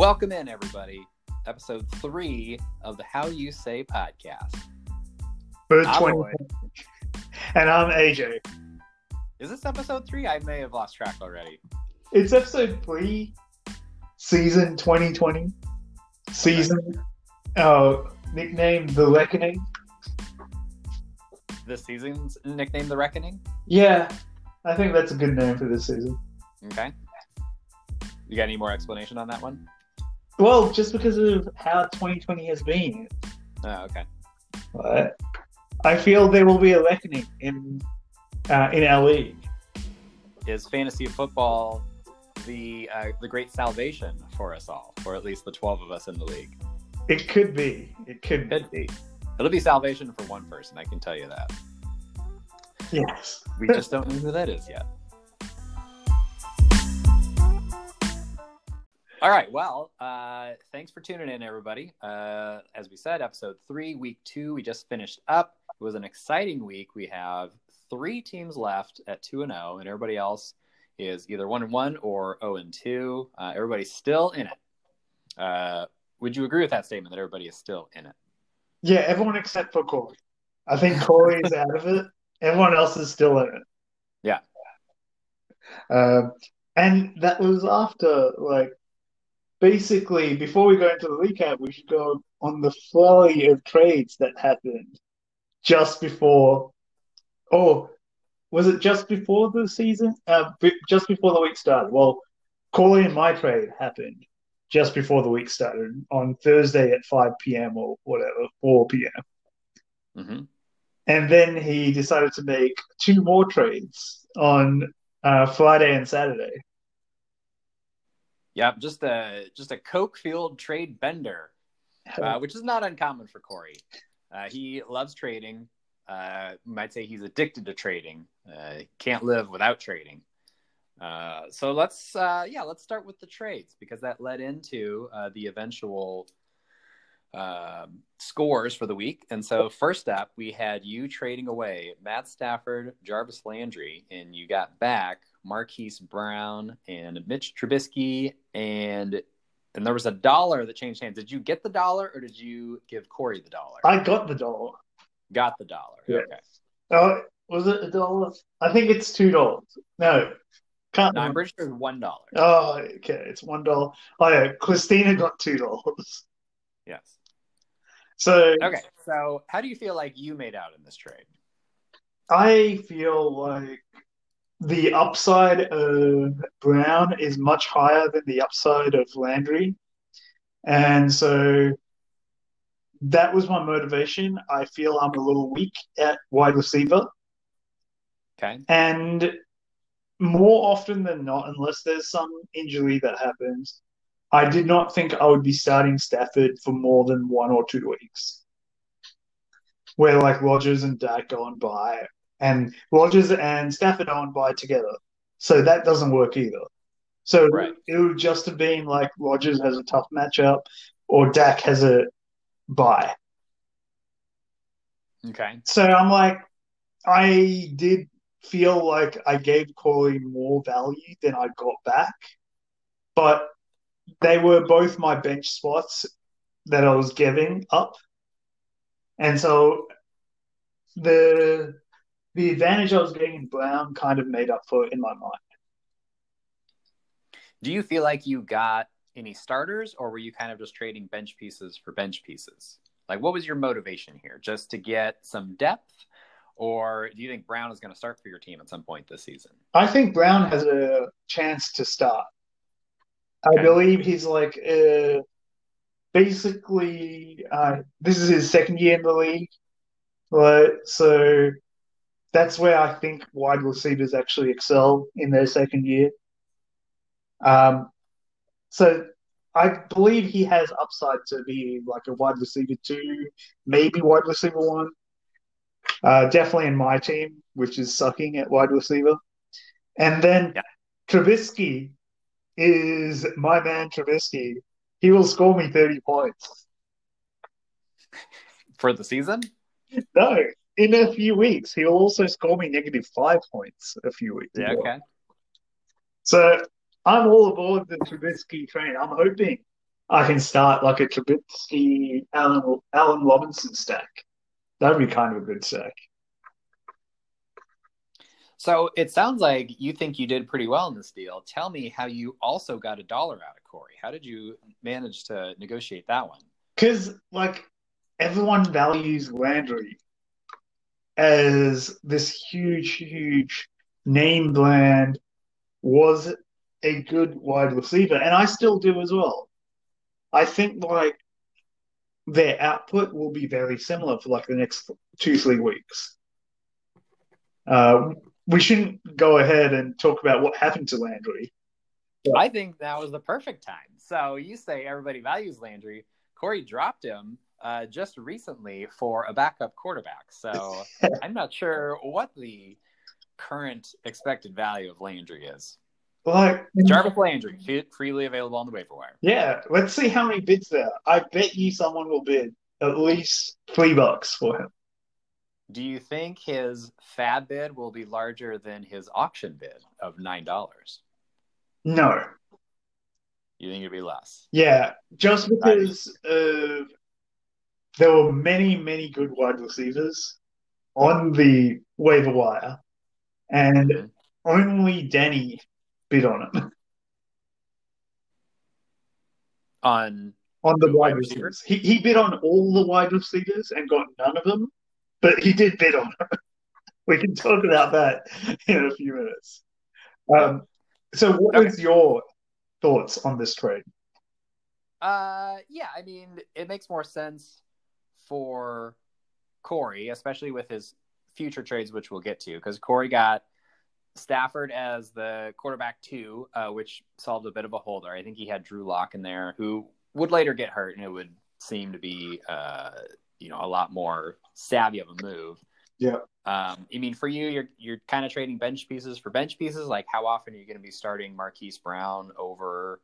Welcome in, everybody. Episode three of the How You Say podcast. For I'm 20. Roy. And I'm AJ. Is this episode three? I may have lost track already. It's episode three, season 2020. Season, uh, nickname The Reckoning. This season's nicknamed The Reckoning. Yeah, I think that's a good name for this season. Okay. You got any more explanation on that one? Well, just because of how 2020 has been. Oh, okay. But I feel there will be a reckoning in uh, in our league. Is fantasy football the uh, the great salvation for us all, or at least the twelve of us in the league? It could be. It could be. Could be. It'll be salvation for one person. I can tell you that. Yes. We just don't know who that is yet. All right. Well, uh, thanks for tuning in, everybody. Uh, as we said, episode three, week two, we just finished up. It was an exciting week. We have three teams left at two and zero, and everybody else is either one and one or zero and two. Uh, everybody's still in it. Uh, would you agree with that statement that everybody is still in it? Yeah, everyone except for Corey. I think Corey is out of it. Everyone else is still in it. Yeah. Um, and that was after, like, basically, before we go into the recap, we should go on the flurry of trades that happened just before, or was it just before the season? Uh, b- just before the week started. Well, Corey and my trade happened just before the week started on Thursday at 5 p.m. or whatever, 4 p.m. hmm And then he decided to make two more trades on uh, Friday and Saturday. Yep. Just a just a coke fueled trade bender. uh, which is not uncommon for Corey. Uh, he loves trading. Uh, might say he's addicted to trading. Uh, can't live without trading. Uh, so let's uh, yeah let's start with the trades because that led into uh, the eventual um scores for the week. And so first up, we had you trading away Matt Stafford, Jarvis Landry, and you got back Marquise Brown and Mitch Trubisky and and there was a dollar that changed hands. Did you get the dollar or did you give Corey the dollar? I got the dollar. got the dollar. Yeah. Okay. Oh, was it a dollar? I think it's two dollars. No, can't. No, I'm pretty sure it's one dollar. Oh, okay, it's one dollar. Oh yeah, Christina got two dollars. Yes. So Okay. So how do you feel like you made out in this trade? I feel like the upside of Brown is much higher than the upside of Landry. And so that was my motivation. I feel I'm a little weak at wide receiver. Okay. And more often than not, unless there's some injury that happens, I did not think I would be starting Stafford for more than one or two weeks. Where like Rodgers and Dak go on by, and Rodgers and Stafford aren't by together. So that doesn't work either. So Right. it would just have been like Rodgers has a tough matchup or Dak has a bye. Okay. So I'm like, I did feel like I gave Corey more value than I got back, but they were both my bench spots that I was giving up, and so the the advantage I was getting in Brown kind of made up for it in my mind. Do you feel like you got any starters or were you kind of just trading bench pieces for bench pieces? Like what was your motivation here? Just to get some depth? Or do you think Brown is going to start for your team at some point this season? I think Brown has a chance to start. I believe he's like uh, basically uh, this is his second year in the league, right? So that's where I think wide receivers actually excel in their second year. Um, so I believe he has upside to be like a wide receiver two, maybe wide receiver one. Uh, definitely in my team, which is sucking at wide receiver. And then Yeah. Trubisky is my man Trubisky. He will score me 30 points. For the season? No, in a few weeks. He will also score me negative five points a few weeks. Yeah, okay. So I'm all aboard the Trubisky train. I'm hoping I can start like a Trubisky Alan Allen Robinson stack. That'd be kind of a good stack. So it sounds like you think you did pretty well in this deal. Tell me how you also got a dollar out of Corey. How did you manage to negotiate that one? Because like everyone values Landry as this huge, huge name brand was a good wide receiver, and I still do as well. I think like their output will be very similar for like the next two, three weeks. Uh, we shouldn't go ahead and talk about what happened to Landry. I think that was the perfect time. So you say everybody values Landry. Corey dropped him uh, just recently for a backup quarterback. So I'm not sure what the current expected value of Landry is. Like Jarvis Landry, freely available on the waiver wire. Yeah, let's see how many bids there. I bet you someone will bid at least three bucks for him. Do you think his FAAB bid will be larger than his auction bid of nine dollars? No. You think it'd be less? Yeah, just because of there were many, many good wide receivers on the waiver wire, and only Danny bid on him. On on the wide receivers, he he bid on all the wide receivers and got none of them, but he did bid on them. we can talk about that in a few minutes. Um, so, what okay. is your thoughts on this trade? Uh, yeah, I mean, it makes more sense for Corey, especially with his future trades, which we'll get to, because Corey got Stafford as the quarterback two, uh, which solved a bit of a hole there. I think he had Drew Lock in there, who would later get hurt, and it would seem to be, uh, you know, a lot more savvy of a move. Yeah. Um, I mean, for you, you're you're kind of trading bench pieces for bench pieces. Like, how often are you going to be starting Marquise Brown over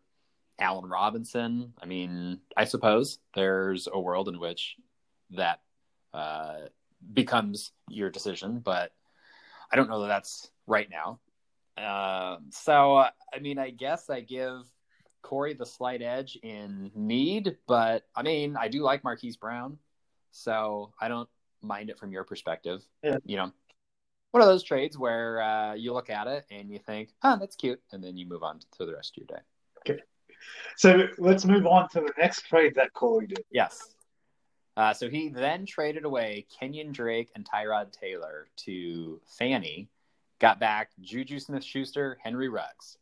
Allen Robinson? I mean, I suppose there's a world in which that uh, becomes your decision, but I don't know that that's right now. Uh, so, I mean, I guess I give Corey the slight edge in need, but I mean, I do like Marquise Brown, so I don't mind it from your perspective. Yeah. You know, one of those trades where uh, you look at it and you think, "Huh, that's cute," and then you move on to the rest of your day. Okay. So let's move on to the next trade that Corey did. Yes. Uh, so he then traded away Kenyon Drake and Tyrod Taylor to Fannie, got back Juju Smith Schuster, Henry Ruggs.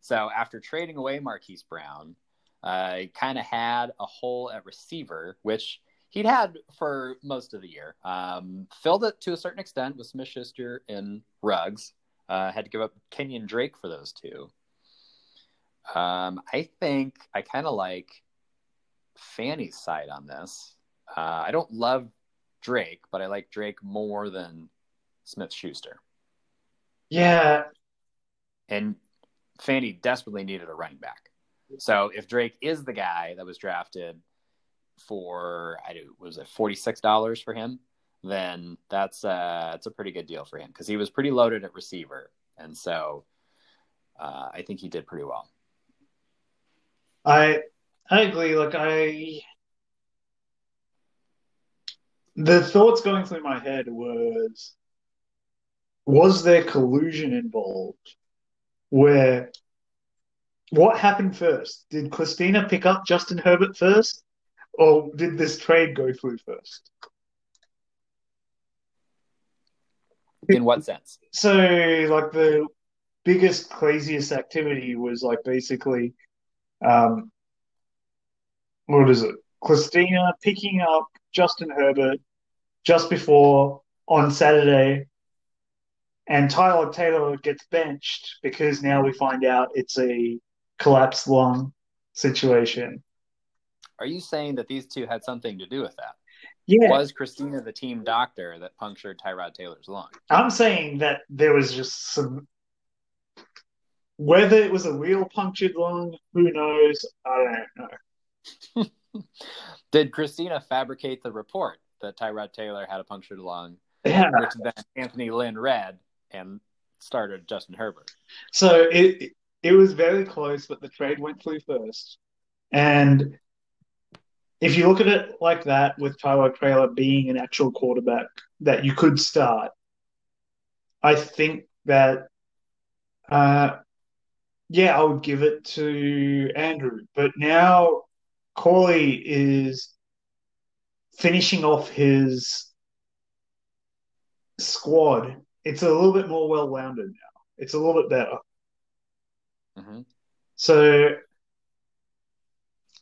So after trading away Marquise Brown, uh, he kind of had a hole at receiver, which he'd had for most of the year. Um, filled it to a certain extent with Smith Schuster and Ruggs. Uh, had to give up Kenyon Drake for those two. Um, I think I kind of like Fannie's side on this. Uh, I don't love Drake, but I like Drake more than Smith Schuster. Yeah. And Fannie desperately needed a running back. So if Drake is the guy that was drafted for I do was it forty six dollars for him, then that's uh that's a pretty good deal for him because he was pretty loaded at receiver, and so uh, I think he did pretty well. I I agree. Like I the thoughts going through my head was was there collusion involved where what happened first? Did christina pick up justin herbert first or did this trade go through first? In what sense? So like the biggest craziest activity was like basically um what is it? Christina picking up Justin Herbert just before on Saturday, and Tyler Taylor gets benched because now we find out it's a collapsed lung situation. Are you saying that these two had something to do with that? Yeah. Was Christina the team doctor that punctured Tyrod Taylor's lung? I'm saying that there was just some. Whether it was a real punctured lung, who knows? I don't know. Did Christina fabricate the report that Tyrod Taylor had a punctured lung, yeah. which then Anthony Lynn read and started Justin Herbert? So it it was very close, but the trade went through first, and if you look at it like that, with Tyler Taylor being an actual quarterback that you could start, I think that, uh, yeah, I would give it to Andrew. But now Corey is finishing off his squad. It's a little bit more well rounded now. It's a little bit better. Mm-hmm. So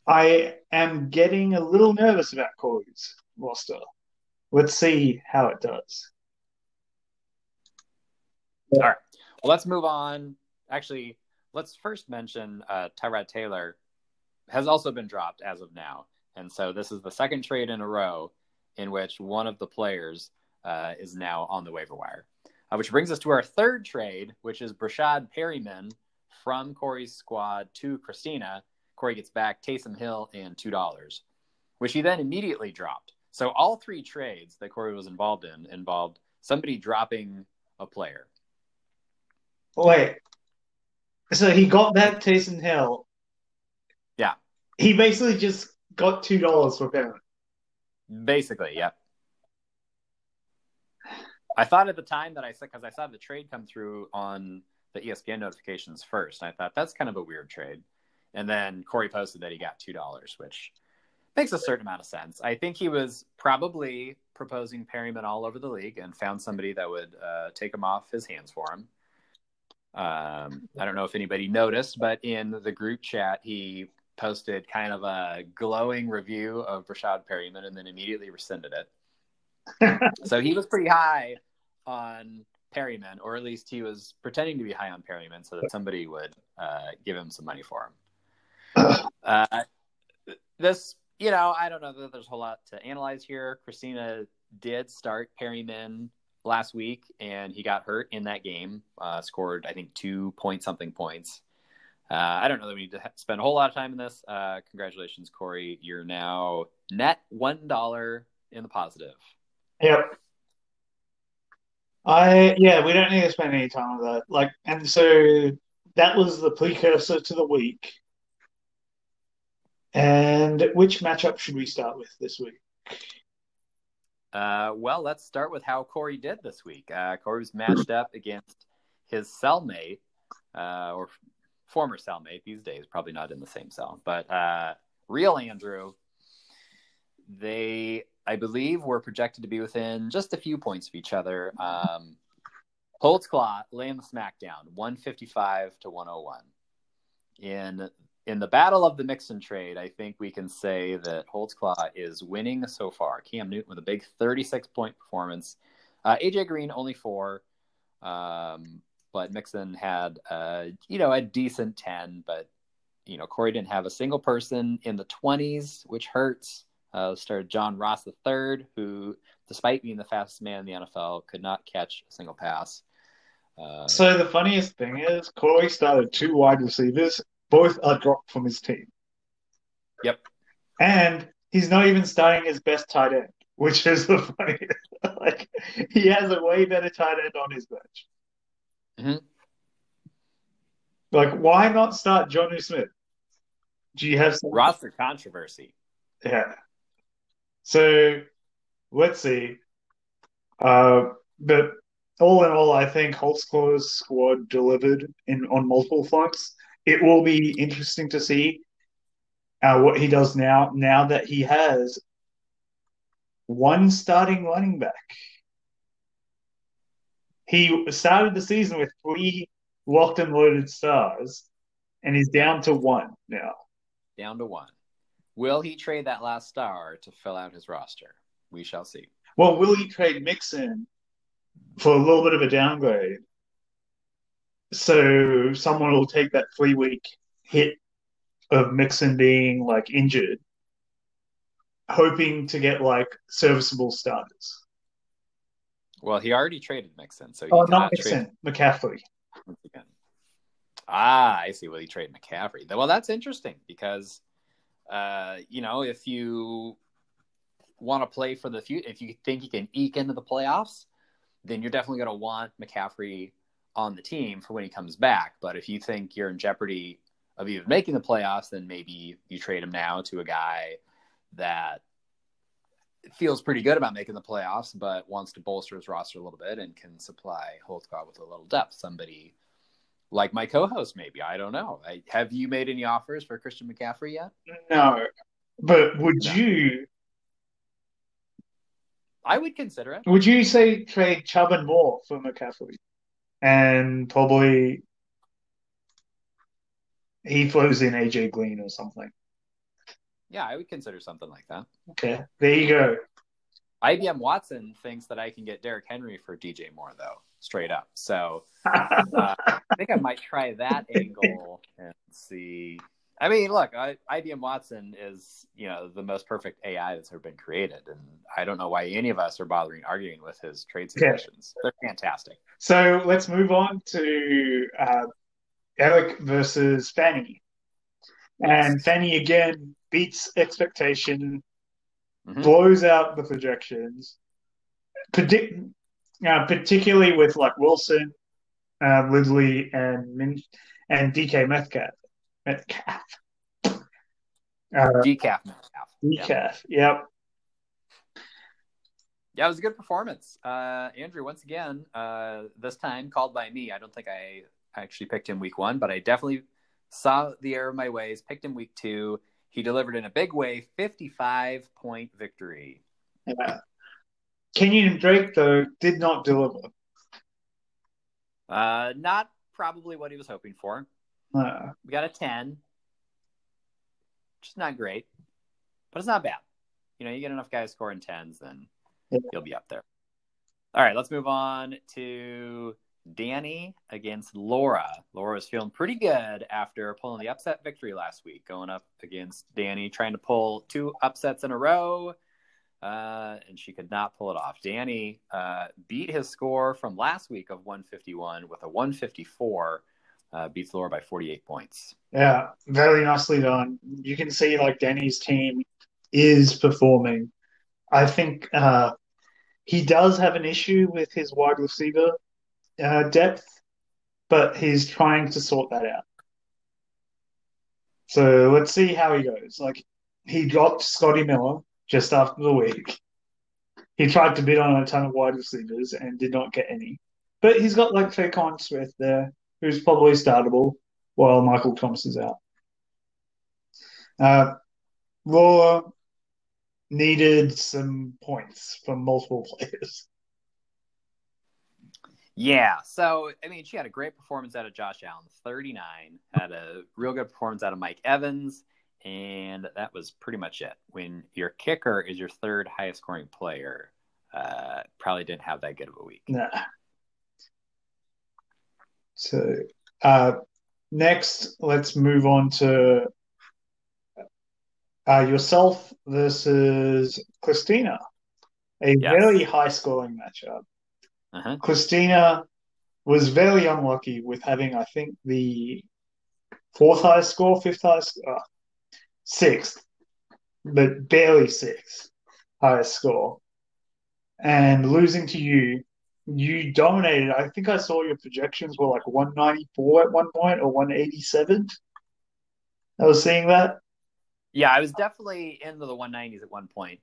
I am getting a little nervous about Corey's roster. Let's see how it does. All right. Well, let's move on. Actually, let's first mention uh, Tyrod Taylor has also been dropped as of now. And so this is the second trade in a row in which one of the players uh, is now on the waiver wire. Uh, which brings us to our third trade, which is Breshad Perriman from Corey's squad to Christina. Corey gets back Taysom Hill and $2, which he then immediately dropped. So all three trades that Corey was involved in involved somebody dropping a player. Wait. So he got back Taysom Hill. Yeah. He basically just got two dollars for Perriman. Basically, yeah. I thought at the time that I said because I saw the trade come through on the ESPN notifications first. I thought that's kind of a weird trade. And then Corey posted that he got two dollars, which makes a certain amount of sense. I think he was probably proposing Perriman all over the league and found somebody that would uh, take him off his hands for him. Um, I don't know if anybody noticed, but in the group chat, he posted kind of a glowing review of Breshad Perriman and then immediately rescinded it. so he was pretty high on Perriman, or at least he was pretending to be high on Perriman so that somebody would uh, give him some money for him. Uh, this, you know, I don't know that there's a whole lot to analyze here. Christina did start Perriman last week, and he got hurt in that game. Uh, scored, I think, two point something points. Uh, I don't know that we need to spend a whole lot of time in this. Uh, congratulations, Corey. You're now net one dollar in the positive. Yep. I yeah, we don't need to spend any time on that. Like, and so that was the precursor to the week. And which matchup should we start with this week? Uh, well, let's start with how Corey did this week. Uh, Corey was matched up against his cellmate, uh, or former cellmate these days, probably not in the same cell, but uh, real Andrew. They, I believe, were projected to be within just a few points of each other. Um, Holtzclaw laying the smackdown, 155 to 101. In in the battle of the Mixon trade, I think we can say that Holtzclaw is winning so far. Cam Newton with a big 36 point performance. Uh, AJ Green only four, um, but Mixon had uh, you know a decent 10. But you know Corey didn't have a single person in the 20s, which hurts. Uh, started John Ross III, who, despite being the fastest man in the NFL, could not catch a single pass. Uh, so the funniest thing is, Corey started two wide receivers both are dropped from his team. Yep. And he's not even starting his best tight end, which is the funniest. like he has a way better tight end on his bench. Mm-hmm. Like, why not start Jonnu Smith? Do you have some roster controversy? Yeah. So let's see. Uh, but all in all, I think Holtzclaw's squad delivered in on multiple fronts it will be interesting to see uh, what he does now. Now that he has one starting running back, he started the season with three locked and loaded stars, and he's down to one now. Down to one. Will he trade that last star to fill out his roster? We shall see. Well, will he trade Mixon for a little bit of a downgrade so someone will take that three week hit of Mixon being like injured, hoping to get like serviceable starters. Well, he already traded Mixon, so oh, not Mixon, trade... McCaffrey. Ah, I see. Well, he traded McCaffrey. Well, that's interesting because, uh, you know, if you want to play for the future, if you think you can eke into the playoffs, then you're definitely going to want McCaffrey on the team for when he comes back. But if you think you're in jeopardy of even making the playoffs, then maybe you trade him now to a guy that feels pretty good about making the playoffs, but wants to bolster his roster a little bit and can supply Holtzclaw with a little depth. Somebody like my co-host, maybe I don't know. I, have you made any offers for Christian McCaffrey yet? No, but would no. you? I would consider it. Would you say trade Chubb and Moore for McCaffrey, and probably he throws in AJ Green or something? Yeah, I would consider something like that. Okay, there you go. IBM Watson thinks that I can get Derrick Henry for DJ Moore, though, straight up. So uh, I think I might try that angle and see. I mean, look, I, IBM Watson is you know the most perfect AI that's ever been created, and I don't know why any of us are bothering arguing with his trade suggestions. Okay. They're fantastic. So let's move on to uh, Eric versus Fanny, and Fanny again beats expectation, mm-hmm. blows out the projections, predict, uh, particularly with like Wilson, uh, Lidley, and Min- and DK Metcalf. Metcalf. Uh, decaf Metcalf. Decaf. Yep. yep. Yeah, it was a good performance. Uh, Andrew, once again, uh, this time called by me. I don't think I actually picked him week one, but I definitely saw the error of my ways, picked him week two, he delivered in a big way, 55 point victory. Yeah. Kenyon Drake, though, did not deliver. Uh, not probably what he was hoping for. Uh, we got a 10, which is not great, but it's not bad. You know, you get enough guys scoring 10s, then yeah. you'll be up there. All right, let's move on to Danny against Laura. Laura was feeling pretty good after pulling the upset victory last week, going up against Danny, trying to pull two upsets in a row, uh, and she could not pull it off. Danny uh, beat his score from last week of 151 with a 154. Uh, beats Laura by 48 points. Yeah, very nicely done. You can see like Danny's team is performing. I think uh, he does have an issue with his wide receiver uh, depth, but he's trying to sort that out. So let's see how he goes. Like he dropped Scotty Miller just after the week. He tried to bid on a ton of wide receivers and did not get any. But he's got like Tre'Quan Smith there, who's probably startable while Michael Thomas is out. Uh, Laura needed some points from multiple players. Yeah. So, I mean, she had a great performance out of Josh Allen, 39, had a real good performance out of Mike Evans, and that was pretty much it. When your kicker is your third highest scoring player, uh, probably didn't have that good of a week. Nah. So, uh, next, let's move on to uh, yourself versus Christina, a yes. very high scoring matchup. Uh-huh. Christina was very unlucky with having, I think, the fourth highest score, fifth highest, uh, sixth, but barely sixth highest score. And losing to you, you dominated. I think I saw your projections were like 194 at one point or 187. I was seeing that. Yeah, I was definitely into the 190s at one point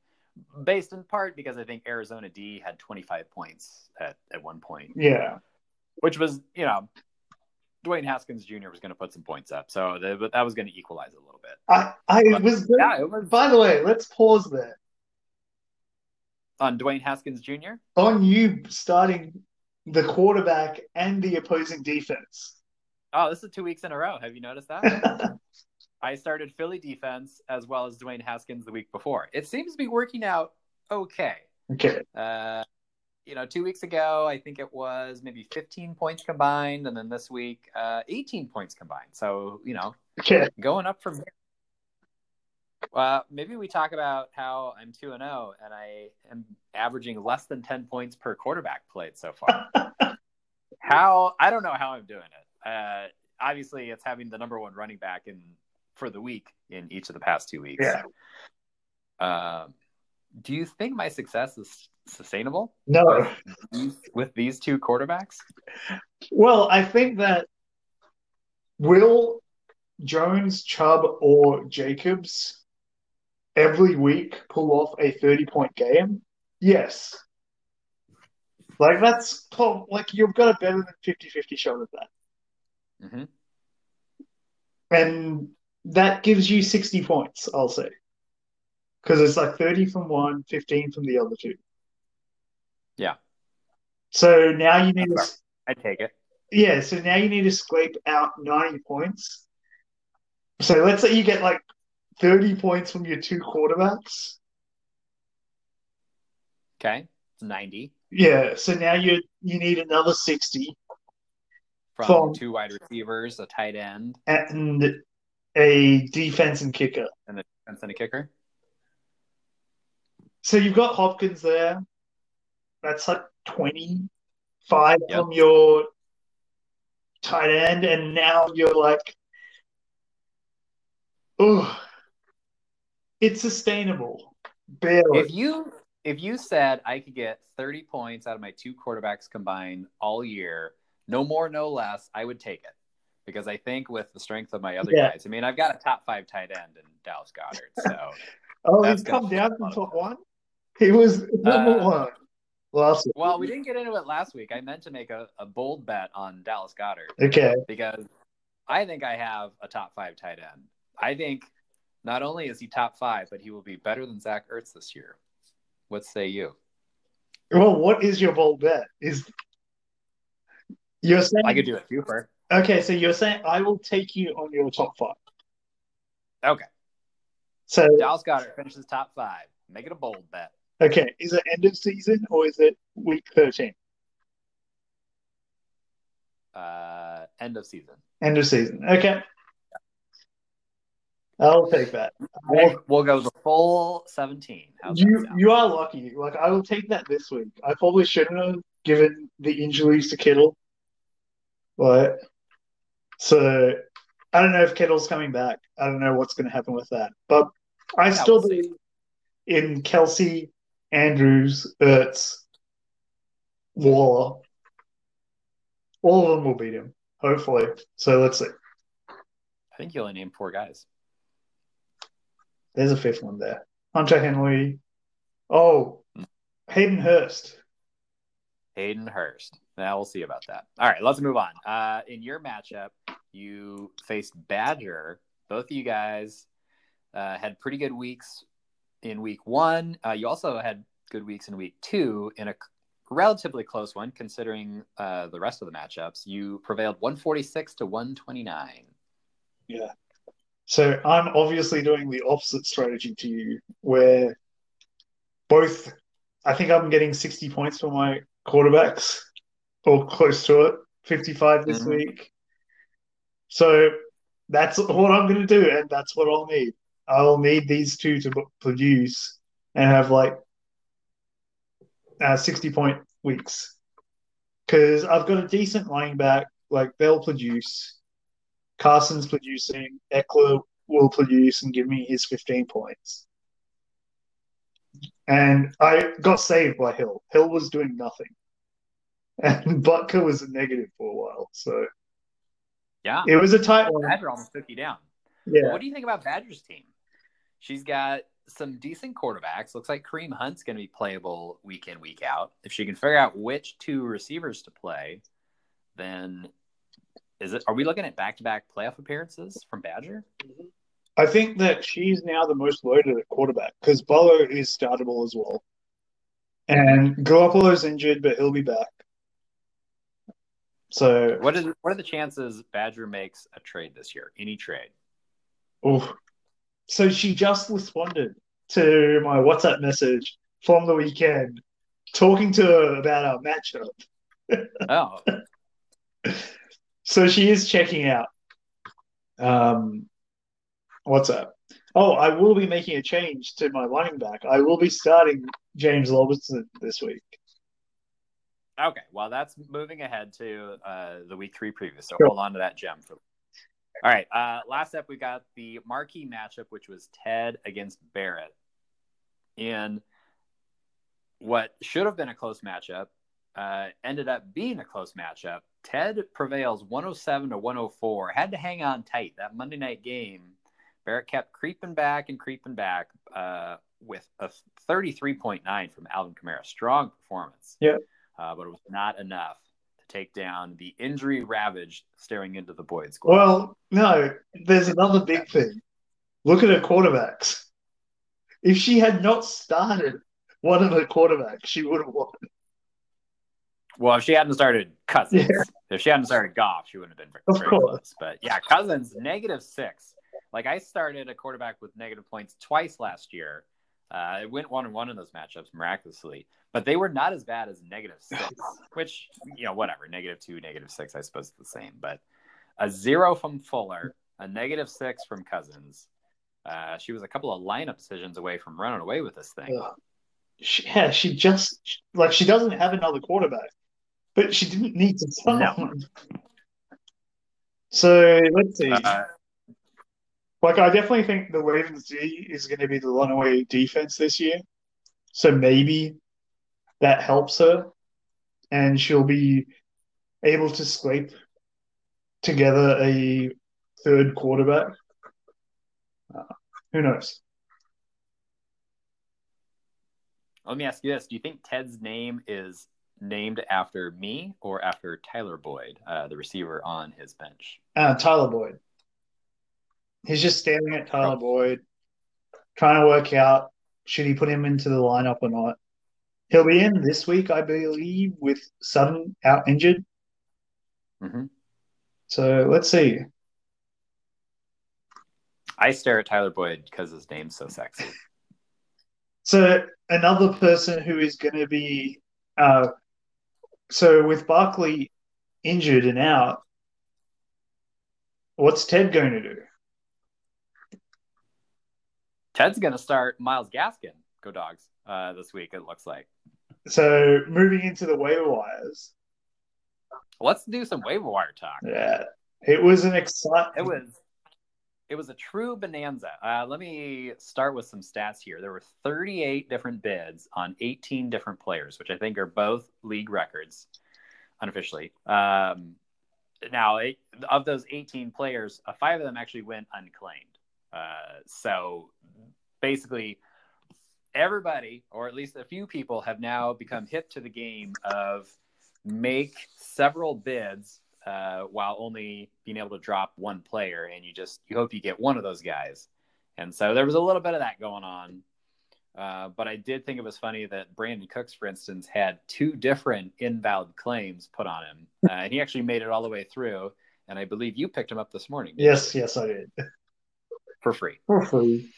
based in part because I think Arizona D had 25 points at, at one point. Yeah. Which was, you know, Dwayne Haskins Jr. was going to put some points up. So the, that was going to equalize a little bit. I, I but, was, yeah, was. By the way, let's pause there. On Dwayne Haskins Jr.? On you starting the quarterback and the opposing defense. Oh, this is two weeks in a row. Have you noticed that? I started Philly defense as well as Dwayne Haskins the week before. It seems to be working out okay. Okay. Uh, you know, two weeks ago, I think it was maybe 15 points combined, and then this week, uh, 18 points combined. So, you know, okay. going up from here. Well, maybe we talk about how I'm 2 and 0 and I am averaging less than 10 points per quarterback played so far. how I don't know how I'm doing it. Uh, obviously, it's having the number one running back in for the week in each of the past two weeks. Yeah. Um, do you think my success is sustainable? No. With these, with these two quarterbacks? Well, I think that will Jones, Chubb, or Jacobs every week pull off a 30 point game? Yes. Like that's like you've got a better than 50-50 shot at that. Mm-hmm. And that gives you 60 points, I'll say. Because it's like 30 from one, 15 from the other two. Yeah. So now you need to, I take it. yeah, so now you need to scrape out 90 points. So let's say you get like 30 points from your two quarterbacks. Okay. It's 90 Yeah, so now you you need another 60 from From- two wide receivers, a tight end, and a defense and kicker. and a defense and a kicker. So you've got Hopkins there. That's like 25 Yep. from your tight end, and now you're like, oh, it's sustainable. Barely. If you if you said I could get 30 points out of my two quarterbacks combined all year, no more, no less, I would take it. Because I think with the strength of my other Yeah. guys, I mean, I've got a top five tight end in Dallas Goedert. So oh, he's come down from top one. He was number Uh, one last week. well, we didn't get into it last week. I meant to make a, a bold bet on Dallas Goedert Okay. because I think I have a top five tight end. I think not only is he top five, but he will be better than Zach Ertz this year. What say you? Well, what is your bold bet? Is you're saying I could do a twofer. Okay? So you're saying I will take you on your top five. Okay. So Dallas Goedert finishes top five. Make it a bold bet. okay, is it end of season or is it week thirteen? Uh, end of season. End of season. Okay. I'll take that. We'll, we'll go the full 17. How's You you are lucky. Like I will take that this week. I probably shouldn't have given the injuries to Kittle. But so I don't know if Kittle's coming back. I don't know what's gonna happen with that. But I still believe in Kelce, Andrews, Ertz, Waller. All of them will beat him, hopefully. So let's see. I think you only named four guys. There's a fifth one there. Hunter Henley. Oh, Hayden Hurst. Hayden Hurst. Now we'll see about that. All right, let's move on. Uh, in your matchup, you faced Badger. Both of you guys uh, had pretty good weeks in week one. Uh, you also had good weeks in week two in a relatively close one, considering uh, the rest of the matchups. You prevailed 146 to 129. Yeah. So I'm obviously doing the opposite strategy to you, where both, I think I'm getting 60 points for my quarterbacks, or close to it, 55 this Mhm. week. So that's what I'm going to do, and that's what I'll need. I'll need these two to produce and have like uh, 60 point weeks. Because I've got a decent running back, like they'll produce. Carson's producing. Ekeler will produce and give me his 15 points. And I got saved by Hill. Hill was doing nothing. And Butker was a negative for a while. So Yeah, it was a tight one. Badger almost took you down. Yeah. What do you think about Badger's team? She's got some decent quarterbacks. Looks like Kareem Hunt's going to be playable week in, week out. If she can figure out which two receivers to play, then is it? Are we looking at back-to-back playoff appearances from Badger? I think that she's now the most loaded at quarterback because Bolo is startable as well. And Garoppolo's injured, but he'll be back. So, What is? What are the chances Badger makes a trade this year? Any trade? Oh, so she just responded to my WhatsApp message from the weekend, talking to her about our matchup. Oh, So she is checking out. Um, what's up? Oh, I will be making a change to my running back. I will be starting James Robinson this week. Okay. Well, that's moving ahead to uh, the week three preview. So Sure. hold on to that gem for. All right. Uh, last up, we got the marquee matchup, which was Ted against Barrett. In what should have been a close matchup, uh, ended up being a close matchup. Ted prevails 107 to 104. Had to hang on tight. That Monday night game, Barrett kept creeping back and creeping back uh, with a 33.9 from Alvin Kamara. Strong performance. Yeah. Uh, but it was not enough to take down the injury ravaged staring into the Boyd squad. Well, no, there's another big thing. Look at her quarterbacks. If she had not started one of her quarterbacks, she would have won. Well, if she hadn't started Cousins, Yeah. if she hadn't started Goff, she wouldn't have been very, very close. But yeah, Cousins negative six. Like I started a quarterback with negative points twice last year. Uh, it went one and one in those matchups miraculously, but they were not as bad as negative six, which you know whatever negative two, negative six, I suppose it's the same. But a zero from Fuller, a negative six from Cousins. Uh, she was a couple of lineup decisions away from running away with this thing. Ugh. She, yeah, she just like she doesn't have another quarterback, but she didn't need to No. one. So let's see. Uh, Like, I definitely think the Ravens D is going to be the runaway defense this year. So maybe that helps her, and she'll be able to scrape together a third quarterback. Uh, who knows? Let me ask you this: Do you think Ted's name is named after me or after Tyler Boyd, uh, the receiver on his bench? Uh, Tyler Boyd. He's just staring at Tyler. Boyd, trying to work out should he put him into the lineup or not. He'll be in this week, I believe, with Sutton out injured. hmm So let's see. I stare at Tyler Boyd because his name's so sexy. So another person who is going to be, uh, so with Barkley injured and out, what's Ted going to do? Ted's going to start Myles Gaskin. Go dogs! Uh, this week it looks like. So moving into the waiver wires, Let's do some waiver wire talk. yeah, it was an exciting. It was it was a true bonanza. Uh, let me start with some stats here. There were 38 different bids on 18 different players, which I think are both league records unofficially. Um, now, eight, of those 18 players, uh, five of them actually went unclaimed. Uh, so basically, everybody, or at least a few people, have now become hip to the game of make several bids uh, while only being able to drop one player, and you just you hope you get one of those guys. And so there was a little bit of that going on. Uh, but I did think it was funny that Brandin Cooks, for instance, had two different invalid claims put on him, uh, and he actually made it all the way through. And I believe you picked him up this morning Yes, yes, I did. For free. For free.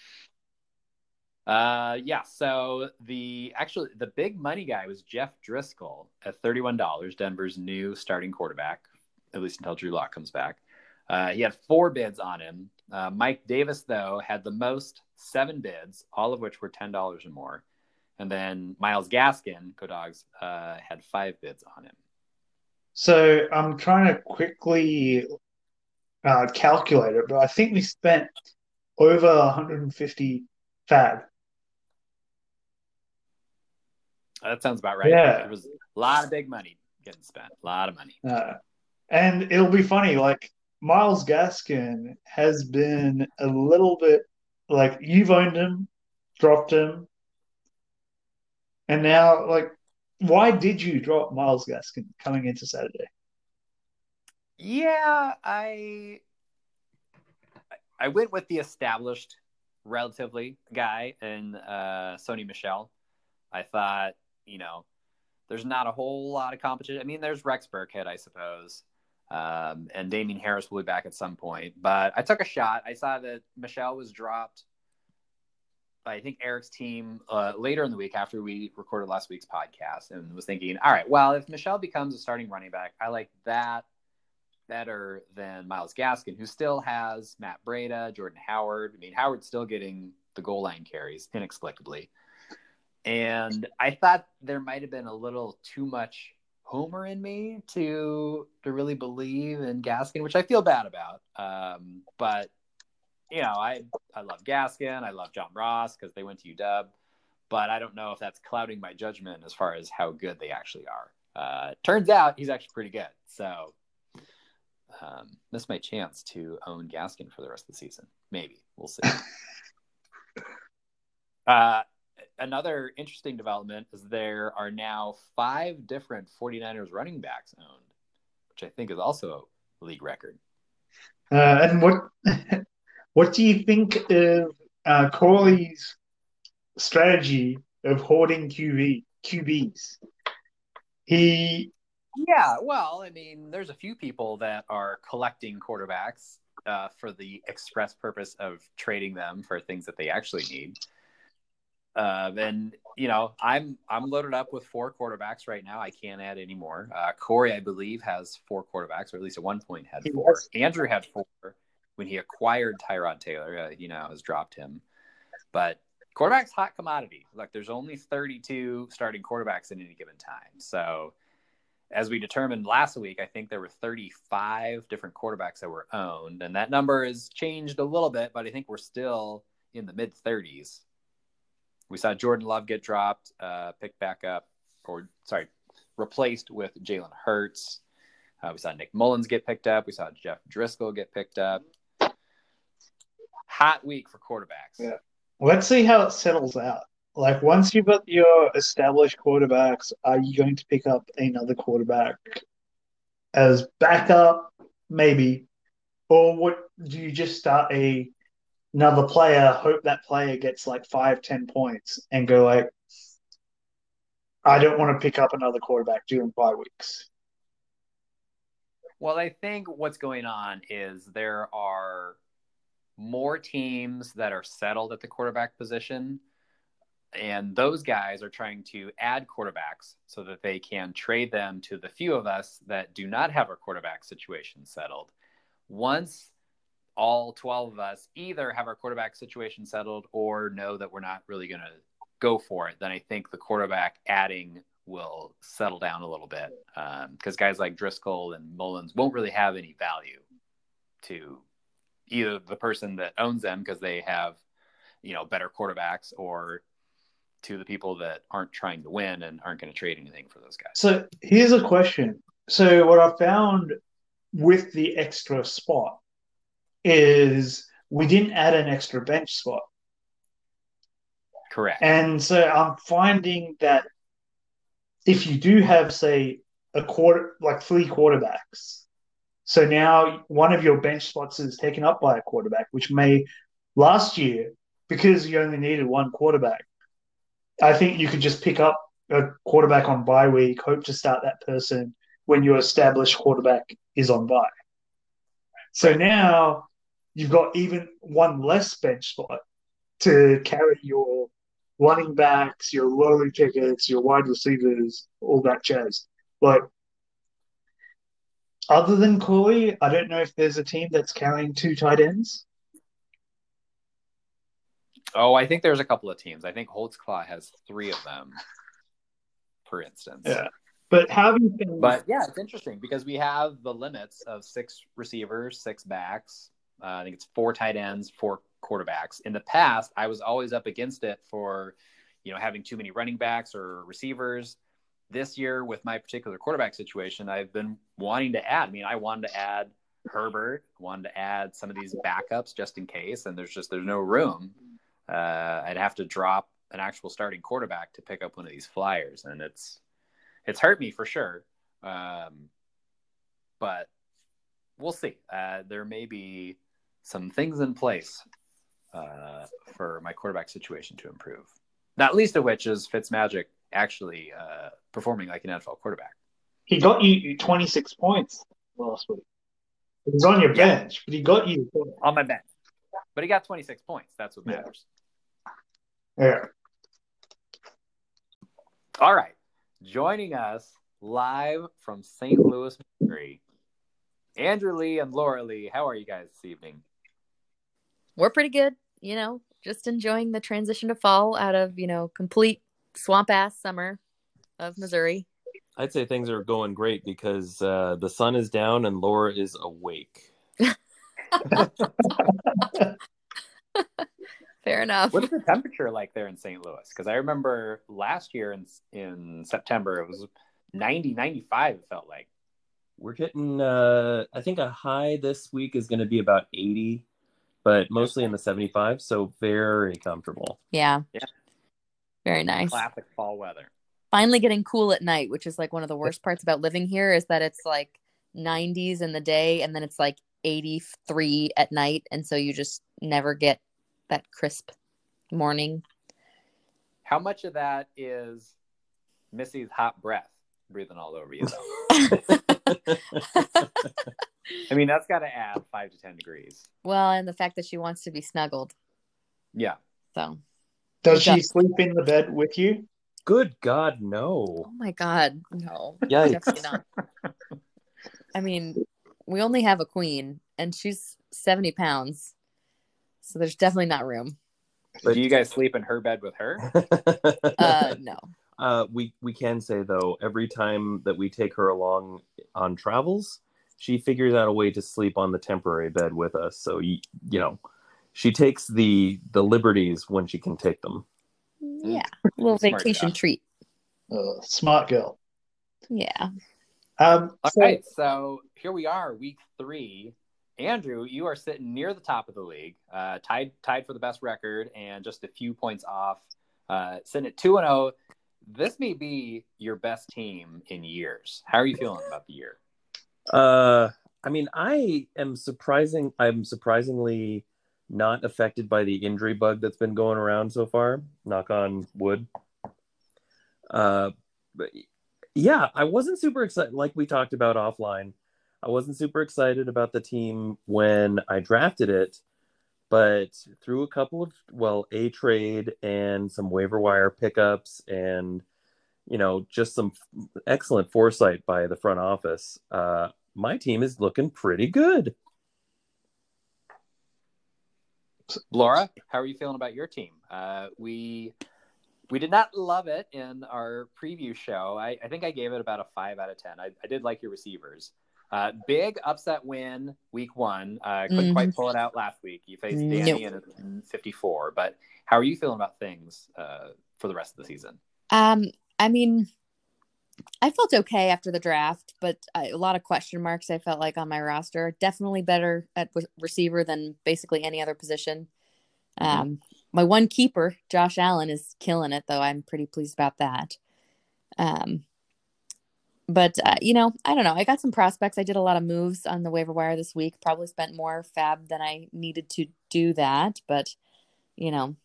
Uh, yeah. So the actually the big money guy was Jeff Driskel at thirty-one dollars, Denver's new starting quarterback, at least until Drew Lock comes back. Uh, he had four bids on him. Uh, Mike Davis, though, had the most, seven bids, all of which were ten dollars or more. And then Myles Gaskin, Go Dogs, uh, had five bids on him. So I'm trying to quickly uh, calculate it, but I think we spent over 150 FAAB. That sounds about right. Yeah. There was a lot of big money getting spent. A lot of money. Uh, and it'll be funny, like Myles Gaskin has been a little bit like you've owned him, dropped him, and now like why did you drop Myles Gaskin coming into Saturday? Yeah, I I went with the established relatively guy in uh, Sony Michel. I thought, you know, there's not a whole lot of competition. I mean, there's Rex Burkhead, I suppose, um, and Damien Harris will be back at some point. But I took a shot. I saw that Michel was dropped. I think Eric's team uh, later in the week after we recorded last week's podcast, and was thinking, all right, well, if Michel becomes a starting running back, I like that better than Myles Gaskin, who still has Matt Breida, Jordan Howard. I mean, Howard's still getting the goal line carries inexplicably. And I thought there might have been a little too much Homer in me to to really believe in Gaskin, which I feel bad about. Um, but you know, I I love Gaskin, I love John Ross because they went to UW, but I don't know if that's clouding my judgment as far as how good they actually are. Uh, turns out he's actually pretty good. So, um, miss my chance to own Gaskin for the rest of the season. Maybe we'll see. uh, another interesting development is there are now five different 49ers running backs owned, which I think is also a league record. Uh, and what what do you think of uh, Corley's strategy of hoarding QB QBs? He yeah, well, I mean, there's a few people that are collecting quarterbacks uh, for the express purpose of trading them for things that they actually need. Uh, and you know, I'm I'm loaded up with four quarterbacks right now. I can't add any more. Uh, Corey, I believe, has four quarterbacks, or at least at one point had four. Andrew had four when he acquired Tyrod Taylor. Uh, you know, has dropped him, but quarterbacks hot commodity. Like, there's only 32 starting quarterbacks in any given time, so as we determined last week, I think there were 35 different quarterbacks that were owned, and that number has changed a little bit, but I think we're still in the mid 30s. We saw Jordan Love get dropped, uh, picked back up, or sorry, replaced with Jalen Hurts. Uh, we saw Nick Mullens get picked up. We saw Jeff Driskel get picked up. Hot week for quarterbacks. Yeah. Let's see how it settles out. Like once you've got your established quarterbacks, are you going to pick up another quarterback as backup, maybe, or what? Do you just start a another player, hope that player gets like five, ten points, and go like, I don't want to pick up another quarterback during bye weeks. Well, I think what's going on is there are more teams that are settled at the quarterback position and those guys are trying to add quarterbacks so that they can trade them to the few of us that do not have our quarterback situation settled. Once all 12 of us either have our quarterback situation settled or know that we're not really going to go for it, then I think the quarterback adding will settle down a little bit because um, guys like Driskel and Mullens won't really have any value to either the person that owns them because they have you know better quarterbacks or to the people that aren't trying to win and aren't going to trade anything for those guys. So here's a question. So what I found with the extra spot is we didn't add an extra bench spot. Correct. And so I'm finding that if you do have, say, a quarter, like three quarterbacks, so now one of your bench spots is taken up by a quarterback, which may last year, because you only needed one quarterback, I think you could just pick up a quarterback on bye week, hope to start that person when your established quarterback is on bye. So now you've got even one less bench spot to carry your running backs, your lowly tickets, your wide receivers, all that jazz. But other than Corey, I don't know if there's a team that's carrying two tight ends. Oh, I think there's a couple of teams. I think Holtzclaw has three of them, for instance. Yeah. But you been? But yeah, it's interesting because we have the limits of six receivers, six backs. Uh, I think it's four tight ends, four quarterbacks. In the past, I was always up against it for, you know, having too many running backs or receivers. This year, with my particular quarterback situation, I've been wanting to add. I mean, I wanted to add Herbert, wanted to add some of these backups just in case, and there's just there's no room uh, I'd have to drop an actual starting quarterback to pick up one of these flyers, and it's it's hurt me for sure. Um, but we'll see. Uh, there may be some things in place uh, for my quarterback situation to improve. Not least of which is Fitzmagic actually uh, performing like an NFL quarterback. He got you 26 points last week. He was on your yeah. bench, but he got you on my bench. But he got 26 points. That's what matters. Yeah. All right. Joining us live from St. Louis, Missouri, Andrew Lee and Laura Lee. How are you guys this evening? We're pretty good. You know, just enjoying the transition to fall out of, you know, complete swamp ass summer of Missouri. I'd say things are going great because uh, the sun is down and Laura is awake. Fair enough. What's the temperature like there in St. Louis? Because I remember last year in in September it was 90, 95, it felt like. we're hitting. Uh, I think a high this week is going to be about 80, but mostly in the 75. So very comfortable. Yeah. Yeah. Very nice. Classic fall weather. Finally getting cool at night, which is like one of the worst parts about living here is that it's like 90s in the day and then it's like 83 at night. And so you just never get that crisp morning. How much of that is Missy's hot breath breathing all over you. I mean, that's got to add five to 10 degrees. well, and the fact that she wants to be snuggled. Yeah. So, Does Yeah. she sleep in the bed with you? Good God, no. oh my God. No. Yikes. Definitely not. I mean, we only have a queen and she's 70 pounds. So there's definitely not room. But- Do you guys sleep in her bed with her? Uh, no. Uh, we we can say though, every time that we take her along on travels, she figures out a way to sleep on the temporary bed with us. So you, you know, she takes the the liberties when she can take them. Yeah. A little Smart vacation girl. treat. Uh, smart girl. Yeah. Um, All so- right, so here we are, week three. Andrew, you are sitting near the top of the league, uh, tied tied for the best record, and just a few points off, uh, sitting at two and zero. This may be your best team in years. How are you feeling about the year? Uh, I mean, I am surprising. I'm surprisingly not affected by the injury bug that's been going around so far. Knock on wood. Uh, but yeah, I wasn't super excited. Like we talked about offline, I wasn't super excited about the team when I drafted it, but through a couple of well, a trade and some waiver wire pickups and you know just some excellent foresight by the front office. Uh, my team is looking pretty good. Laura, how are you feeling about your team? Uh, we we did not love it in our preview show. I, I think I gave it about a five out of ten. I, I did like your receivers. Uh, big upset win week one. Uh, couldn't quite pull it out last week. You faced Danny in, in 54. But how are you feeling about things uh, for the rest of the season? Um, I mean, I felt okay after the draft, but I, a lot of question marks I felt like on my roster. Definitely better at w- receiver than basically any other position. Mhm. Um, my one keeper, Josh Allen, is killing it though. I'm pretty pleased about that. Um, but uh, you know, I don't know. I got some prospects. I did a lot of moves on the waiver wire this week. Probably spent more FAAB than I needed to do that, but you know,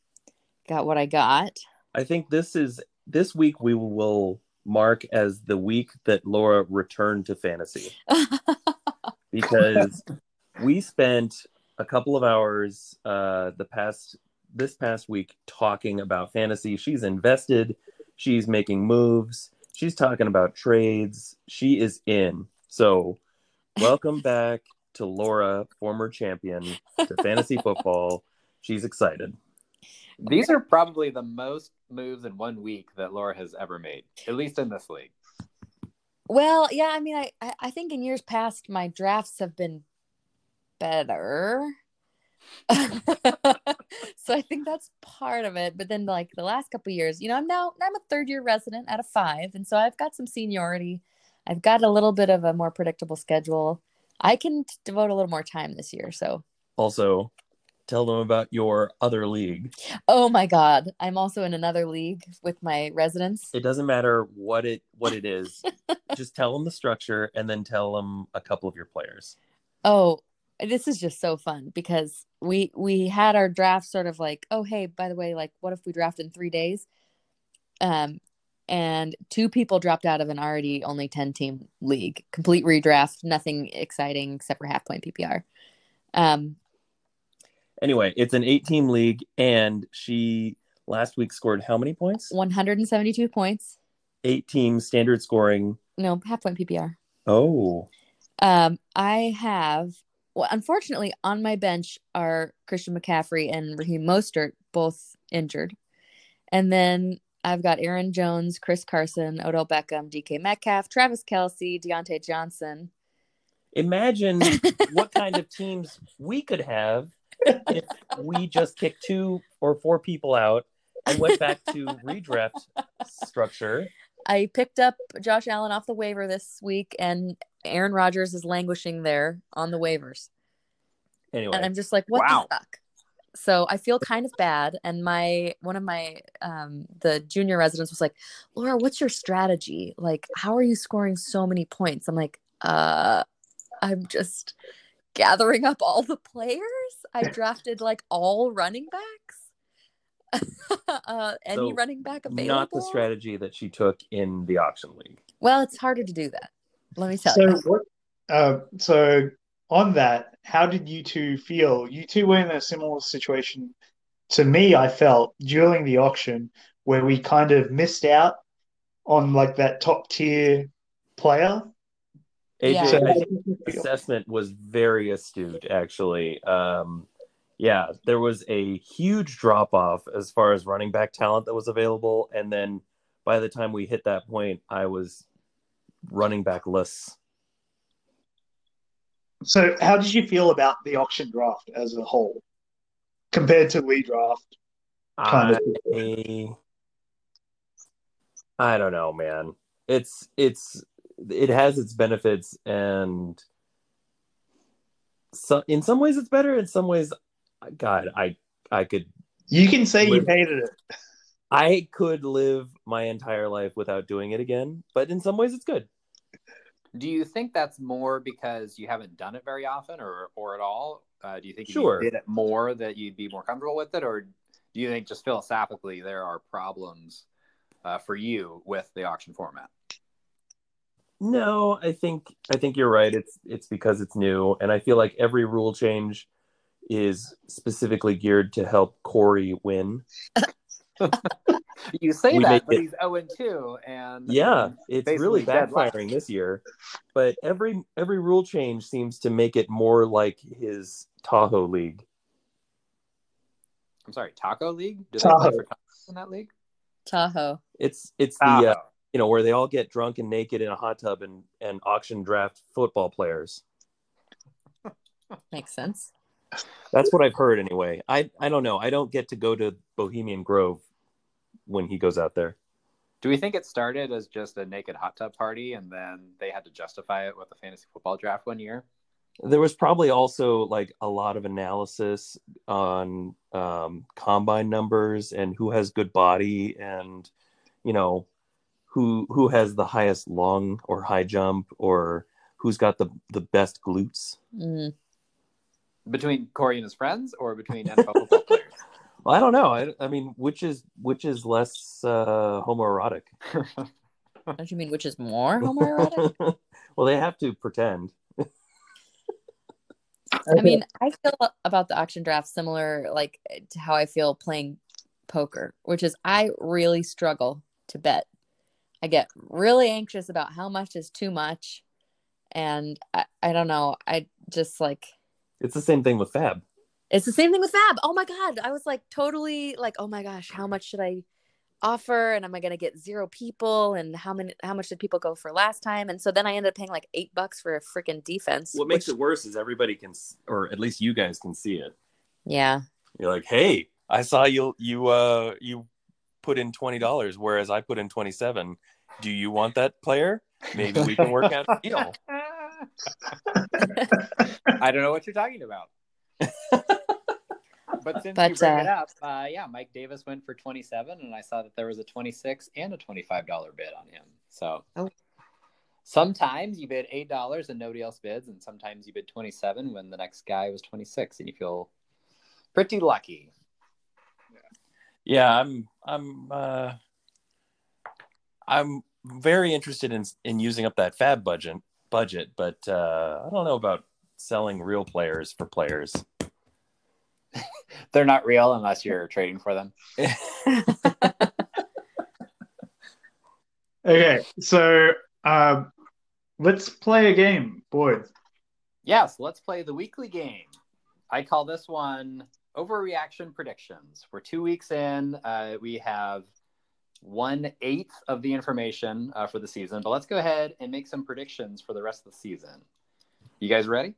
got what I got. I think this is this week we will mark as the week that Laura returned to fantasy because we spent a couple of hours uh, the past this past week talking about fantasy. She's invested, she's making moves, she's talking about trades. She is in. So, welcome back to Laura, former champion to fantasy football. She's excited. These are probably the most moves in one week that Laura has ever made, at least in this league. Well, yeah, I mean, I I I think in years past my drafts have been better. so I think that's part of it. But then like the last couple years, you know, I'm now I'm a third year resident out of five, and so I've got some seniority. I've got a little bit of a more predictable schedule. I can t- devote a little more time this year. So, Also, tell them about your other league. oh my God, I'm also in another league with my residents. It doesn't matter what it what it is. just tell them the structure and then tell them a couple of your players. Oh, this is just so fun because we we had our draft sort of like, oh hey, by the way, like what if we draft in three days? Um, and two people dropped out of an already only ten team league, complete redraft, nothing exciting except for half point PPR. Um, Anyway, it's an eight team league, and she last week scored how many points? one hundred and seventy two points. Eight team standard scoring. No, half point PPR. Oh, Um, I have well, unfortunately, on my bench are Christian McCaffrey and Raheem Mostert, both injured, and then I've got Aaron Jones, Chris Carson, Odell Beckham, DK Metcalf, Travis Kelce, Diontae Johnson. imagine what kind of teams we could have if we just kicked two or four people out and went back to redraft structure. I picked up Josh Allen off the waiver this week, and Aaron Rodgers is languishing there on the waivers. Anyway, And I'm just like, what Wow. the fuck? So I feel kind of bad. And my one of my um the junior residents was like, Laura, what's your strategy? Like, how are you scoring so many points? I'm like, uh, I'm just gathering up all the players. I drafted like all running backs. Uh any So, running back available. not the strategy that she took in the auction league. Well, it's harder to do that. Let me tell So you. what? Uh, so on that, how did you two feel? You two were in a similar situation to me. I felt during the auction where we kind of missed out on like that top tier player. AJ, Yeah. So I how think did you the feel? assessment was very astute, actually. Um, yeah, there was a huge drop off as far as running back talent that was available, and then by the time we hit that point, I was running back backless. So how did you feel about the auction draft as a whole compared to Lee draft? Kind of. I, I don't know, man. It's it's it has its benefits, and so in some ways it's better. In some ways, God, I I could You can say you hated it. I could live my entire life without doing it again, but in some ways it's good. Do you think that's more because you haven't done it very often, or or at all? Uh, do you think Sure. you did it more that you'd be more comfortable with it, or do you think just philosophically there are problems uh, for you with the auction format? No, I think I think you're right. It's it's because it's new, and I feel like every rule change is specifically geared to help Corey win. You say We that, but it- he's zero and two, and Yeah, it's really basically dead backfiring this year. But every every rule change seems to make it more like his Tahoe league. I'm sorry, Taco League. Do they play Tahoe. for tacos in that league? Tahoe. It's it's the uh, you know where they all get drunk and naked in a hot tub and and auction draft football players. Makes sense. That's what I've heard anyway. I I don't know. I don't get to go to Bohemian Grove when he goes out there. Do we think it started as just a naked hot tub party, and then they had to justify it with a fantasy football draft one year? There was probably also like a lot of analysis on um, combine numbers and who has good body and you know who who has the highest long or high jump or who's got the the best glutes. Mm. Between Corey and his friends, or between NFL football players? Well, I don't know. I, I mean, which is which is less uh, homoerotic? Don't you mean which is more homoerotic? well, they have to pretend. I mean, I feel about the auction draft similar like to how I feel playing poker, which is I really struggle to bet. I get really anxious about how much is too much. And I, I don't know. I just like It's the same thing with FAAB. it's the same thing with FAAB. Oh my god. I was like totally like, oh my gosh, how much should I offer? And am I gonna get zero people? And how many how much did people go for last time? And so then I ended up paying like eight bucks for a freaking defense. What makes which- it worse is everybody can, or at least you guys can see it. Yeah. You're like, hey, I saw you you uh you put in twenty dollars, whereas I put in twenty seven. Do you want that player? Maybe we can work out a deal. I don't know what you're talking about. But since you bring uh, it up, uh, yeah, Mike Davis went for 27, and I saw that there was a 26 and a $25 bid on him. So Oh. sometimes you bid $8 and nobody else bids, and sometimes you bid 27 when the next guy was 26, and you feel pretty lucky. Yeah, I'm I'm uh I'm very interested in in using up that FAAB budget budget, but uh I don't know about selling real players for players. They're not real unless you're trading for them. Okay, so um, let's play a game, boys. Yes, let's play the weekly game. I call this one overreaction predictions. We're two weeks in. Uh, we have one eighth of the information uh, for the season, but let's go ahead and make some predictions for the rest of the season. You guys ready?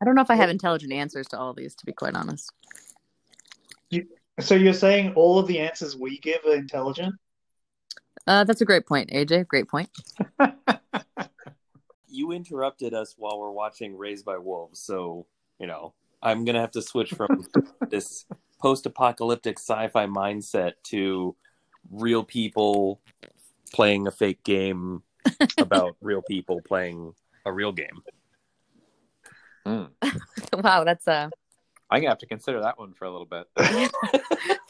I don't know if I have intelligent answers to all of these, to be quite honest. So you're saying all of the answers we give are intelligent? Uh, that's a great point, AJ. Great point. You interrupted us while we're watching Raised by Wolves, so you know I'm gonna have to switch from this post-apocalyptic sci-fi mindset to real people playing a fake game about real people playing a real game. Hmm. wow, that's a I'm gonna have to consider that one for a little bit.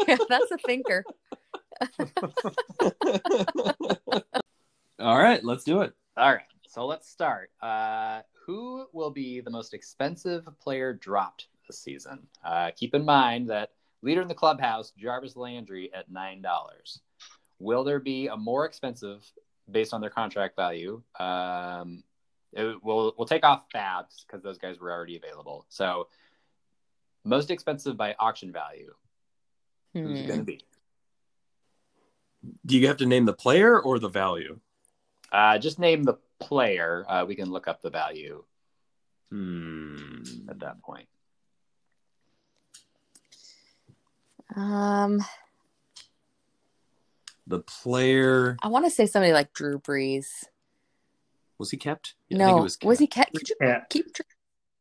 yeah, that's a thinker. All right, let's do it. All right, so let's start. Uh, who will be the most expensive player dropped this season? Uh, keep in mind that leader in the clubhouse, Jarvis Landry, at nine dollars. Will there be a more expensive based on their contract value? Um, it, we'll we'll take off FAABs because those guys were already available. So most expensive by auction value. Who's it Hmm. going to be? Do you have to name the player or the value? Uh, just name the player. Uh, we can look up the value Hmm. at that point. Um, The player I want to say somebody like Drew Brees. was he kept? Yeah, I no, think he was, was, he kept. kept? Could you Yeah. keep? Drew-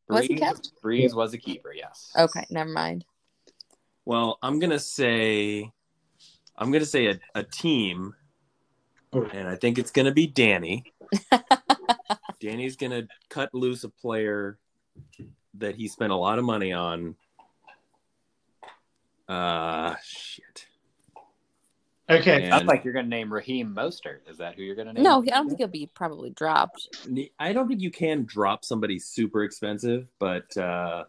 Was he Brees- kept? Brees was a keeper. Yes. Okay, never mind. Well, I'm gonna say, I'm gonna say a, a team, Oh. and I think it's gonna be Danny. Danny's gonna cut loose a player that he spent a lot of money on. Uh, shit. Okay. And- Sounds like you're going to name Raheem Mostert. Is that who you're going to name? No, I don't think he'll be probably dropped. I don't think you can drop somebody super expensive, but uh,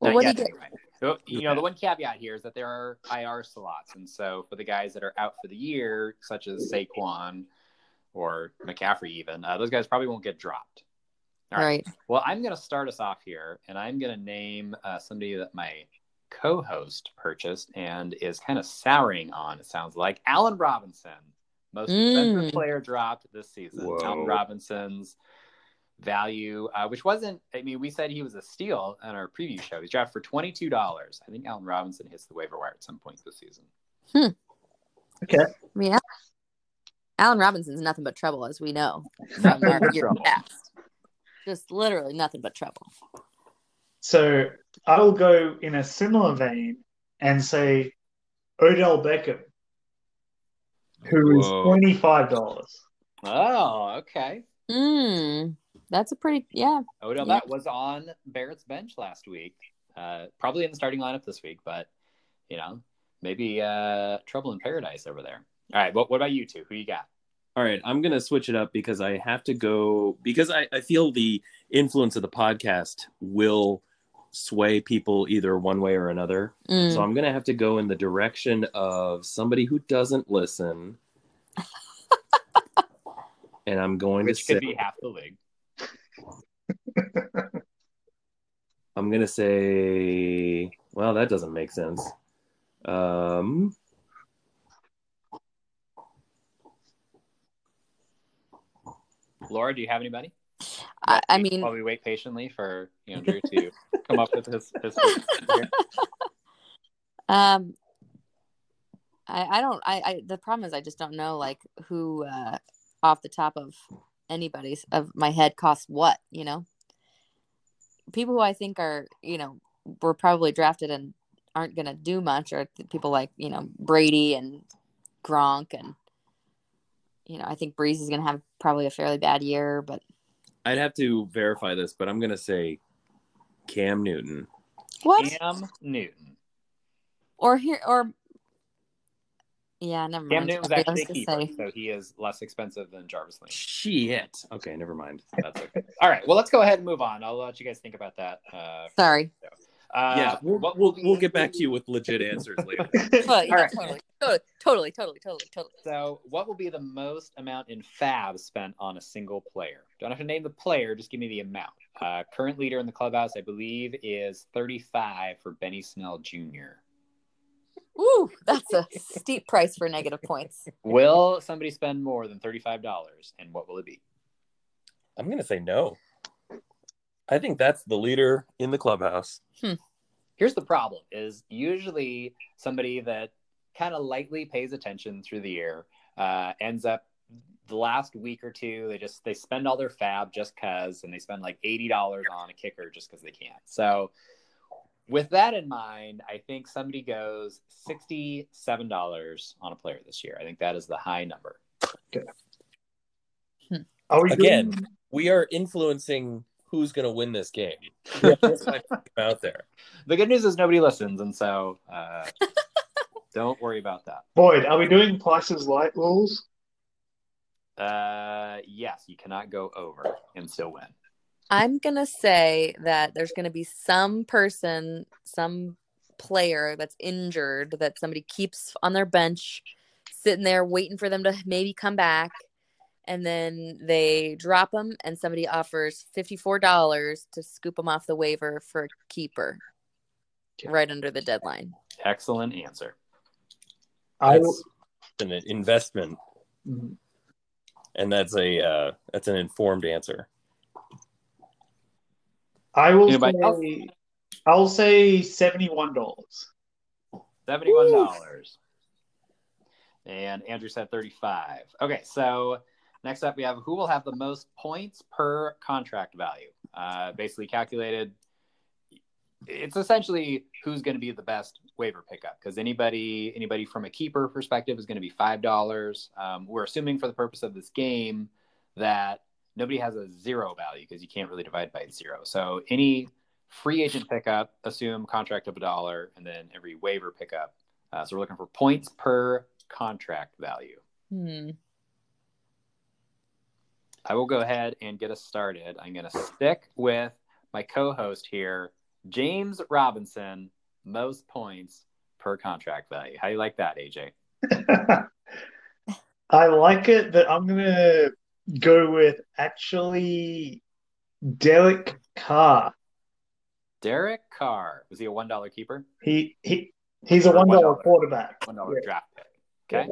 Well, what do you get? anyway. So, you know, the one caveat here is that there are IR slots, and so for the guys that are out for the year, such as Saquon or McCaffrey, even uh, those guys probably won't get dropped. All right. Right. Well, I'm going to start us off here, and I'm going to name uh, somebody that my co-host purchased and is kind of souring on. It sounds like Allen Robinson, most expensive Mm. player dropped this season. Whoa. Allen Robinson's value, uh, which wasn't. I mean, we said he was a steal on our preview show. He's drafted for twenty two dollars. I think Allen Robinson hits the waiver wire at some point this season. I mean, Al- Allen Robinson's nothing but trouble, as we know from Nothing our but trouble. past. Just literally nothing but trouble. So I'll go in a similar vein and say Odell Beckham, who is Whoa. twenty-five dollars. Oh, okay. Mm, that's a pretty yeah. Odell Yeah. that was on Barrett's bench last week. Uh, probably in the starting lineup this week, but you know, maybe uh, trouble in paradise over there. All right, what, what about you two? Who you got? All right, I'm gonna switch it up because I have to go because I, I feel the influence of the podcast will sway people either one way or another. Mm. So I'm gonna have to go in the direction of somebody who doesn't listen. and I'm going Which to could say be half the league. I'm gonna say well that doesn't make sense. Um Laura, do you have anybody? I, I mean, while we wait patiently for Andrew to come up with his, his um, I I don't I, I the problem is I just don't know like who uh off the top of anybody's of my head costs what you know. People who I think are you know were probably drafted and aren't gonna do much are people like you know Brady and Gronk and you know I think Brees is gonna have probably a fairly bad year, but I'd have to verify this, but I'm gonna say Cam Newton. what Cam Newton. or here or yeah, never Cam mind. Newton was Okay, actually a keeper, say- so he is less expensive than Jarvis Lane. Shit. Okay, never mind. That's okay. All right, well, let's go ahead and move on. I'll let you guys think about that. Uh, Sorry. Uh, yeah, we'll, we'll we'll get back to you with legit answers later. But, yeah, All right. totally, totally, totally, totally, totally, totally. So, what will be the most amount in FAAB spent on a single player? Don't have to name the player, just give me the amount. Uh, current leader in the clubhouse, I believe, is 35 for Benny Snell Jr. Ooh, that's a steep price for negative points. Will somebody spend more than $35? And what will it be? I'm gonna say no. I think that's the leader in the clubhouse. Here's the problem is usually somebody that kind of lightly pays attention through the year uh, ends up the last week or two they just they spend all their FAAB just cuz and they spend like $80 on a kicker just cuz they can. So with that in mind, I think somebody goes $67 on a player this year. I think that is the high number. Are we Again. doing- We are influencing who's going to win this game. Yeah. That's what I put out there. The good news is nobody listens, and so uh, don't worry about that. Boyd, are we doing Price's Light rules? Uh, yes, you cannot go over and still win. I'm gonna say that there's gonna be some person, some player that's injured that somebody keeps on their bench, sitting there waiting for them to maybe come back, and then they drop them, and somebody offers fifty four dollars to scoop them off the waiver for a keeper, Okay. right under the deadline. Excellent answer. I will, That's an investment, Mhm. and that's a uh, that's an informed answer. I will Anybody say, I'll say seventy-one dollars. Seventy-one dollars. And Andrew said thirty-five. Okay, so next up we have who will have the most points per contract value. Uh, basically calculated. It's essentially who's going to be the best waiver pickup because anybody anybody from a keeper perspective is going to be five dollars. Um, we're assuming for the purpose of this game that nobody has a zero value because you can't really divide by zero. So any free agent pickup, assume contract of a dollar, and then every waiver pickup. Uh, so we're looking for points per contract value. Hmm. I will go ahead and get us started. I'm going to stick with my co-host here, James Robinson, most points per contract value. How do you like that, AJ? I like it, but I'm gonna go with actually Derek Carr. Derek Carr was he a one dollar keeper? He he he's a one dollar $1. quarterback. One dollar Yeah. draft pick. Okay.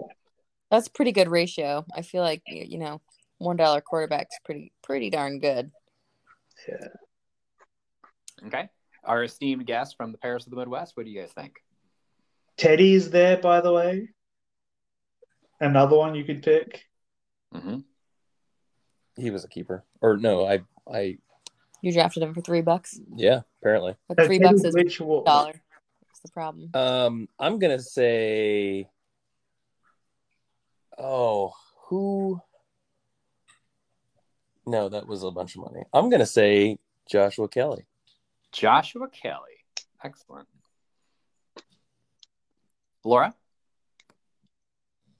That's a pretty good ratio. I feel like you know, one dollar quarterback's pretty pretty darn good. Yeah. Okay. Our esteemed guest from the Paris of the Midwest. What do you guys think? Teddy's there, by the way. Another one you could pick. Mm-hmm. He was a keeper, or no? I I You drafted him for three bucks, yeah, apparently. but three Teddy bucks is a Bridgewater. dollar. That's the problem. Um, I'm gonna say, oh, who? No, that was a bunch of money. I'm gonna say Joshua Kelley. Joshua Kelley. Excellent. Laura?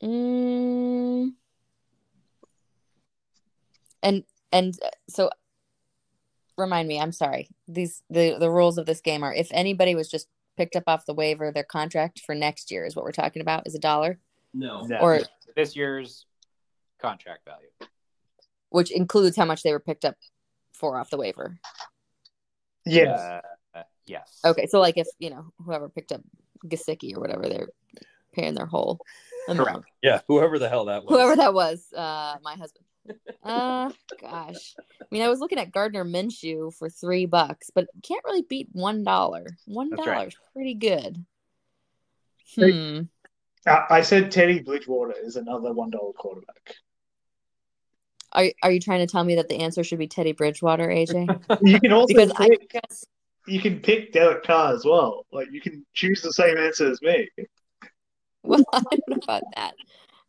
Mm. And and uh, so remind me, I'm sorry. These the the rules of this game are if anybody was just picked up off the waiver, their contract for next year is what we're talking about is a dollar, No, No. Or- this year's contract value. Which includes how much they were picked up for off the waiver. Yes. Uh, yes. Okay, so like if you know whoever picked up Gasicki or whatever, they're paying their whole amount. Correct. yeah, whoever the hell that was. Whoever that was, uh, my husband. Uh, gosh. I mean, I was looking at Gardner Minshew for three bucks, but can't really beat one dollar. One That's right. is pretty good. Hmm. I, I said Teddy Bridgewater is another one dollar quarterback. Are are you trying to tell me that the answer should be Teddy Bridgewater, AJ? You can also Because I pick, guess you can pick Derek Carr as well. Like you can choose the same answer as me. well, I don't know about that.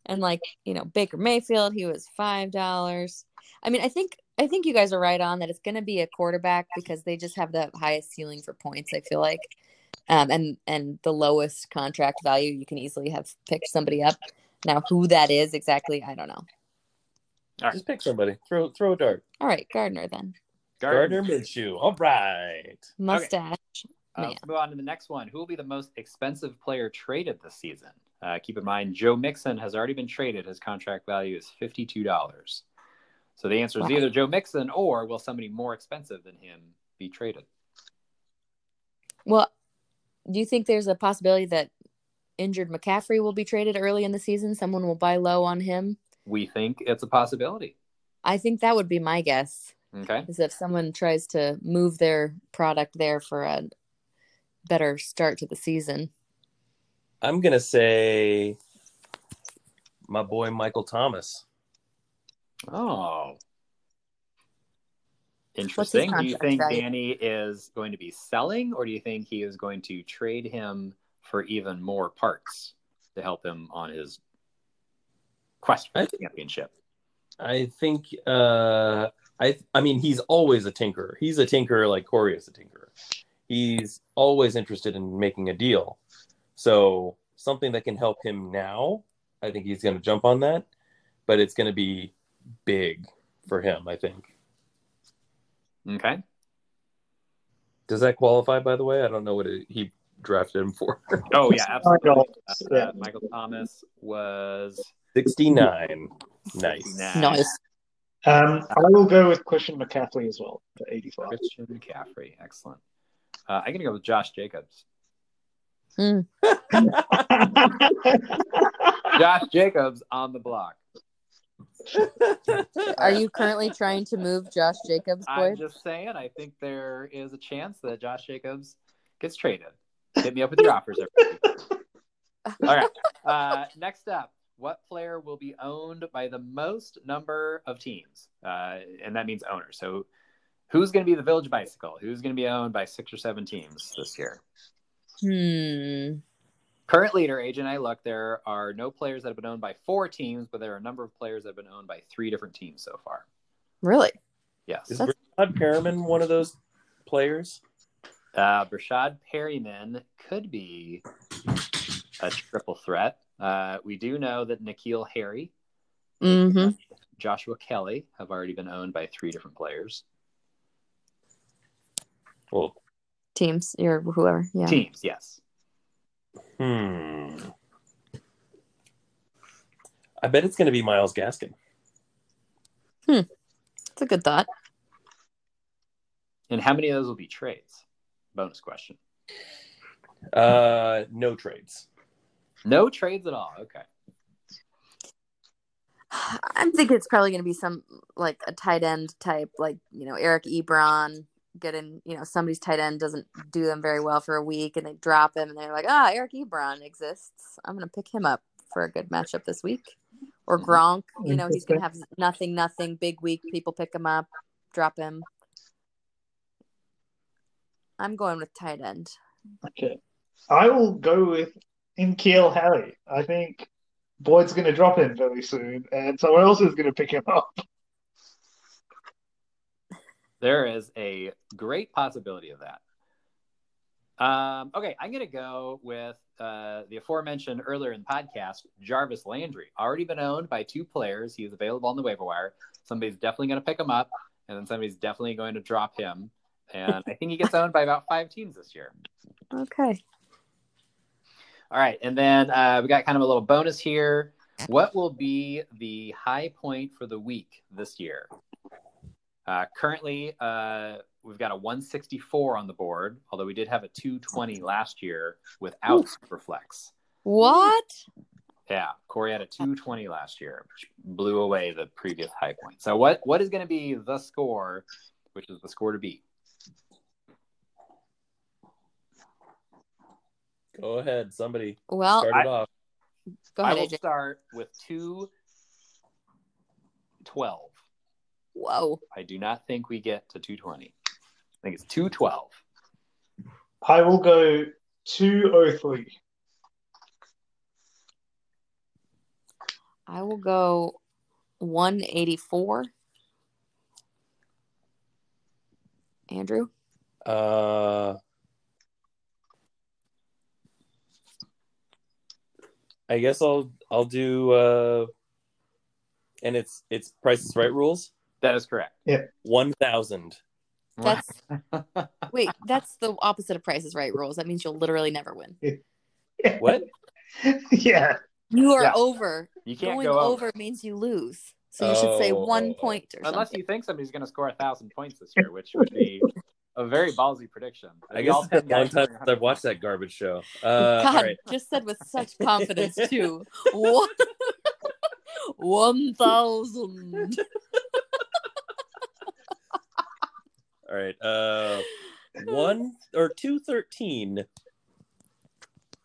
And like you know, Baker Mayfield, he was five dollars. I mean, I think I think you guys are right on that. It's going to be a quarterback because they just have the highest ceiling for points. I feel like, um, and and the lowest contract value. You can easily have picked somebody up. Now, who that is exactly, I don't know. Just pick somebody. Throw throw a dart. All right, Gardner then. Gardner Minshew. All right. Mustache. Uh, let's move on to the next one. Who will be the most expensive player traded this season? Uh, keep in mind, Joe Mixon has already been traded. His contract value is fifty-two dollars. So the answer is Wow. either Joe Mixon or will somebody more expensive than him be traded? Well, do you think there's a possibility that injured McCaffrey will be traded early in the season? Someone will buy low on him. We think it's a possibility. I think that would be my guess. Okay. is if someone tries to move their product there for a better start to the season. I'm gonna say my boy Michael Thomas. Oh. Interesting. Do you think value? Danny is going to be selling, or do you think he is going to trade him for even more parts to help him on his quest for I the think- championship? I think uh I I mean he's always a tinkerer. He's a tinkerer like Corey is a tinkerer. He's always interested in making a deal. So something that can help him now, I think he's gonna jump on that. But it's gonna be big for him, I think. Okay. Does that qualify by the way? I don't know what it, he drafted him for. Oh yeah, absolutely. Uh, yeah. Michael Thomas was 69. Nice. Nice. Um, I will go with Christian McCaffrey as well for 85. Christian McCaffrey. Excellent. Uh, I'm gonna go with Josh Jacobs. Josh Jacobs on the block. Are you currently trying to move Josh Jacobs, I'm just saying, I think there is a chance that Josh Jacobs gets traded. Hit me up with your offers. everybody. All right. Uh, next up, what player will be owned by the most number of teams? Uh, and that means owners. So, who's going to be the Village Bicycle? Who's going to be owned by six or seven teams this year? Hmm. Current leader, Agent I look, there are no players that have been owned by four teams, but there are a number of players that have been owned by three different teams so far. Really? Yes. Is Rashad Perriman one of those players? Uh, Breshad Perriman could be a triple threat. Uh, we do know that N'Keal Harry, Mm-hmm. Joshua Kelley have already been owned by three different players. Well, Teams or whoever. Yeah. Teams, yes. hmm. I bet it's going to be Myles Gaskin. Hmm. It's a good thought. And how many of those will be trades? Bonus question. Uh, no trades. No trades at all. Okay. I'm thinking it's probably going to be some like a tight end type, like you know Eric Ebron. Getting you know somebody's tight end doesn't do them very well for a week, and they drop him, and they're like, ah, Eric Ebron exists. I'm going to pick him up for a good matchup this week. Or Gronk, you know he's going to have nothing, nothing big week. People pick him up, drop him. I'm going with tight end. Okay. I will go with N'Keal Harry. I think Boyd's going to drop him very soon, and someone else is going to pick him up. There is a great possibility of that. Um, okay, I'm going to go with uh, the aforementioned earlier in the podcast, Jarvis Landry. Already been owned by two players. He is available on the waiver wire. Somebody's definitely going to pick him up, and then somebody's definitely going to drop him. And I think he gets owned by about five teams this year. Okay. All right, and then uh, we got kind of a little bonus here. What will be the high point for the week this year? Uh, currently, uh, we've got a 164 on the board, although we did have a 220 last year without Superflex. What? Yeah, Corey had a 220 last year, which blew away the previous high point. So, what what is going to be the score, which is the score to beat? Go ahead, somebody Well, start it off. go ahead, I ahead, will AJ. start with 212. Whoa. I do not think we get to 220. I think it's 212. I will go 203. I will go 184. Andrew? Uh, I guess I'll I'll do uh, and it's it's Price is Right rules. That is correct. One thousand. That's wait, that's the opposite of prices right rules. That means you'll literally never win. Yeah. What? yeah. You are Yeah. over. you can't Going go over. over. means you lose. So you should say Oh. one point or Unless something. you think somebody's going to score a thousand points this year, which would be a very ballsy prediction. I guess it's been a long time since I've watched that garbage show. Uh, God, right. just said with such confidence too. One, one thousand. All right. Uh, one or two thirteen.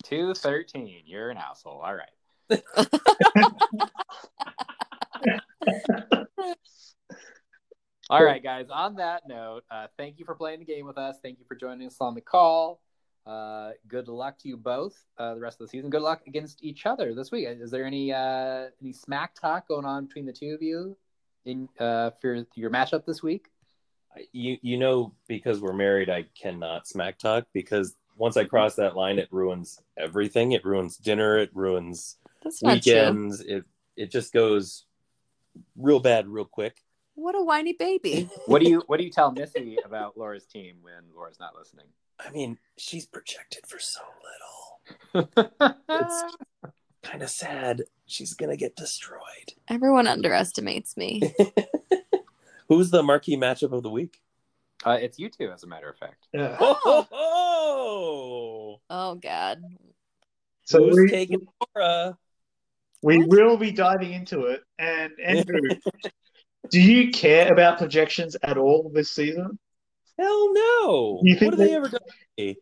213. You're an asshole. All right. All right, guys. On that note, uh, thank you for playing the game with us. Thank you for joining us on the call. Uh, good luck to you both uh, the rest of the season. Good luck against each other this week. Is there any uh, any smack talk going on between the two of you in uh, for your matchup this week? You you know because we're married, I cannot smack talk because once I cross that line, it ruins everything. It ruins dinner. It ruins That's weekends. It it just goes real bad real quick. What a whiny baby. What do you What do you tell Missy about Laura's team when Laura's not listening? I mean, she's projected for so little. It's kind of sad. She's gonna get destroyed. Everyone underestimates me. Who's the marquee matchup of the week? uh, it's you two, as a matter of fact. Yeah. Oh. Oh, Oh God. So who's we, taking Laura? we What? will be diving into it. And Andrew, do you care about projections at all this season? Hell no! You think what have they they- ever done? to me?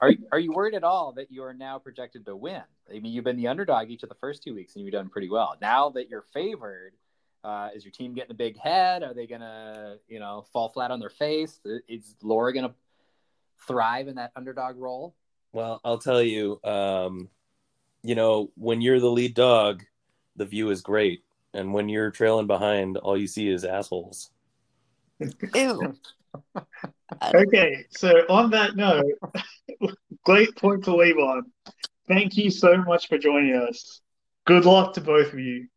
Are Are you worried at all that you are now projected to win? I mean, you've been the underdog each of the first two weeks, and you've done pretty well. Now that you're favored, uh, is your team getting a big head? Are they gonna, you know, fall flat on their face? Is Laura gonna thrive in that underdog role? Well, I'll tell you. Um, you know, when you're the lead dog, the view is great, and when you're trailing behind, all you see is assholes. Ew. Okay, so on that note, great point to leave on. Thank you so much for joining us. Good luck to both of you.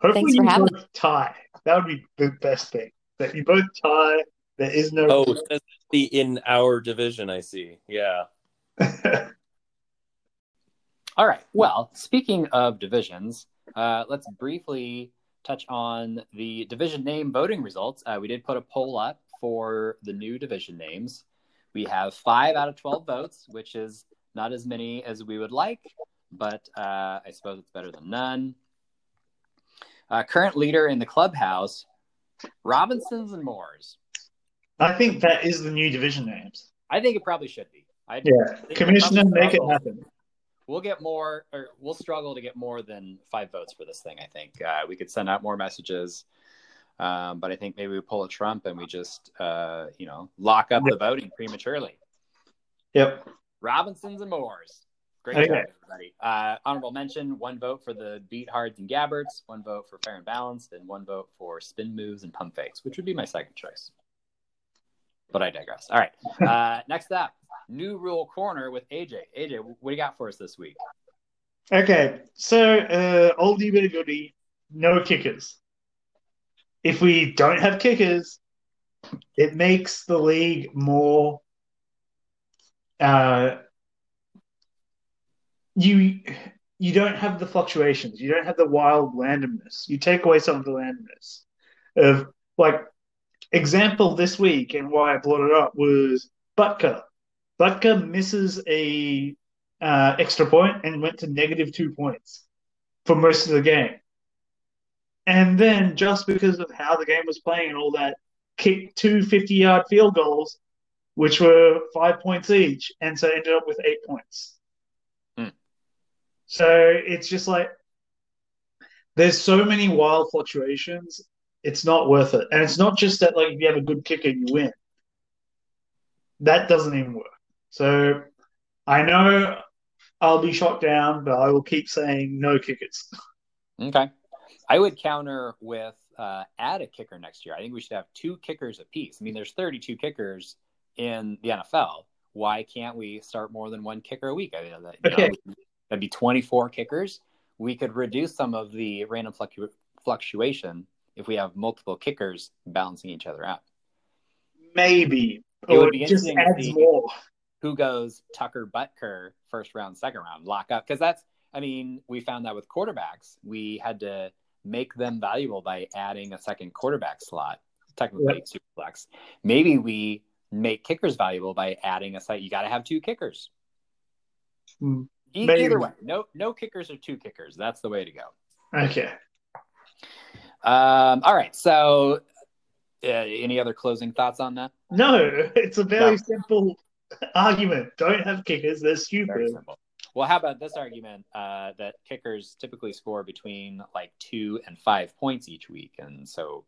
Hopefully Thanks for you having both tie. That would be the best thing. That you both tie. There is no. Oh, says the in our division, I see. Yeah. All right. Well, speaking of divisions, uh, let's briefly touch on the division name voting results. Uh, we did put a poll up for the new division names. We have five out of 12 votes, which is not as many as we would like, but uh, I suppose it's better than none. Uh, current leader in the clubhouse, Robinsons and Moores. I think that is the new division names. I think it probably should be. I Yeah, Commissioner, make it happen. We'll get more, or we'll struggle to get more than five votes for this thing. I think uh, we could send out more messages, um, but I think maybe we pull a Trump and we just, uh, you know, lock up the voting prematurely. Yep. Robinsons and Moores. Great Okay. job, everybody. Uh, honorable mention: one vote for the Beat Hards and Gabberts, one vote for Fair and Balanced, and one vote for Spin Moves and Pump Fakes, which would be my second choice. But I digress. All right. Uh, next up, New Rule Corner with AJ. AJ, what do you got for us this week? Okay, so uh, oldie but goodie, no kickers. If we don't have kickers, it makes the league more. Uh, you you don't have the fluctuations. You don't have the wild randomness. You take away some of the randomness of like example this week, and why I brought it up was Butker. Butker misses a uh, extra point and went to negative two points for most of the game. And then just because of how the game was playing and all that, kicked two 50 yard field goals, which were five points each, and so ended up with eight points. Hmm. So it's just like there's so many wild fluctuations, it's not worth it. And it's not just that like if you have a good kicker, you win. That doesn't even work. So I know I'll be shot down, but I will keep saying no kickers. Okay. I would counter with uh, add a kicker next year. I think we should have two kickers apiece. I mean, there's 32 kickers in the NFL. Why can't we start more than one kicker a week? I mean, that, know, Okay. that'd be 24 kickers. We could reduce some of the random fluctu- fluctuation if we have multiple kickers balancing each other out. Maybe. It would be just interesting to adds more. Who goes Tucker Butker first round, second round, lock up? Because that's, I mean, we found that with quarterbacks, we had to make them valuable by adding a second quarterback slot, technically super flex. Maybe we make kickers valuable by adding a site. You got to have two kickers. Hmm. E- either way, no, no kickers or two kickers. That's the way to go. Okay. Um, all right. So, uh, any other closing thoughts on that? No, it's a very No. simple argument. Don't have kickers. They're stupid. Well, how about this argument uh, that kickers typically score between like two and five points each week, and so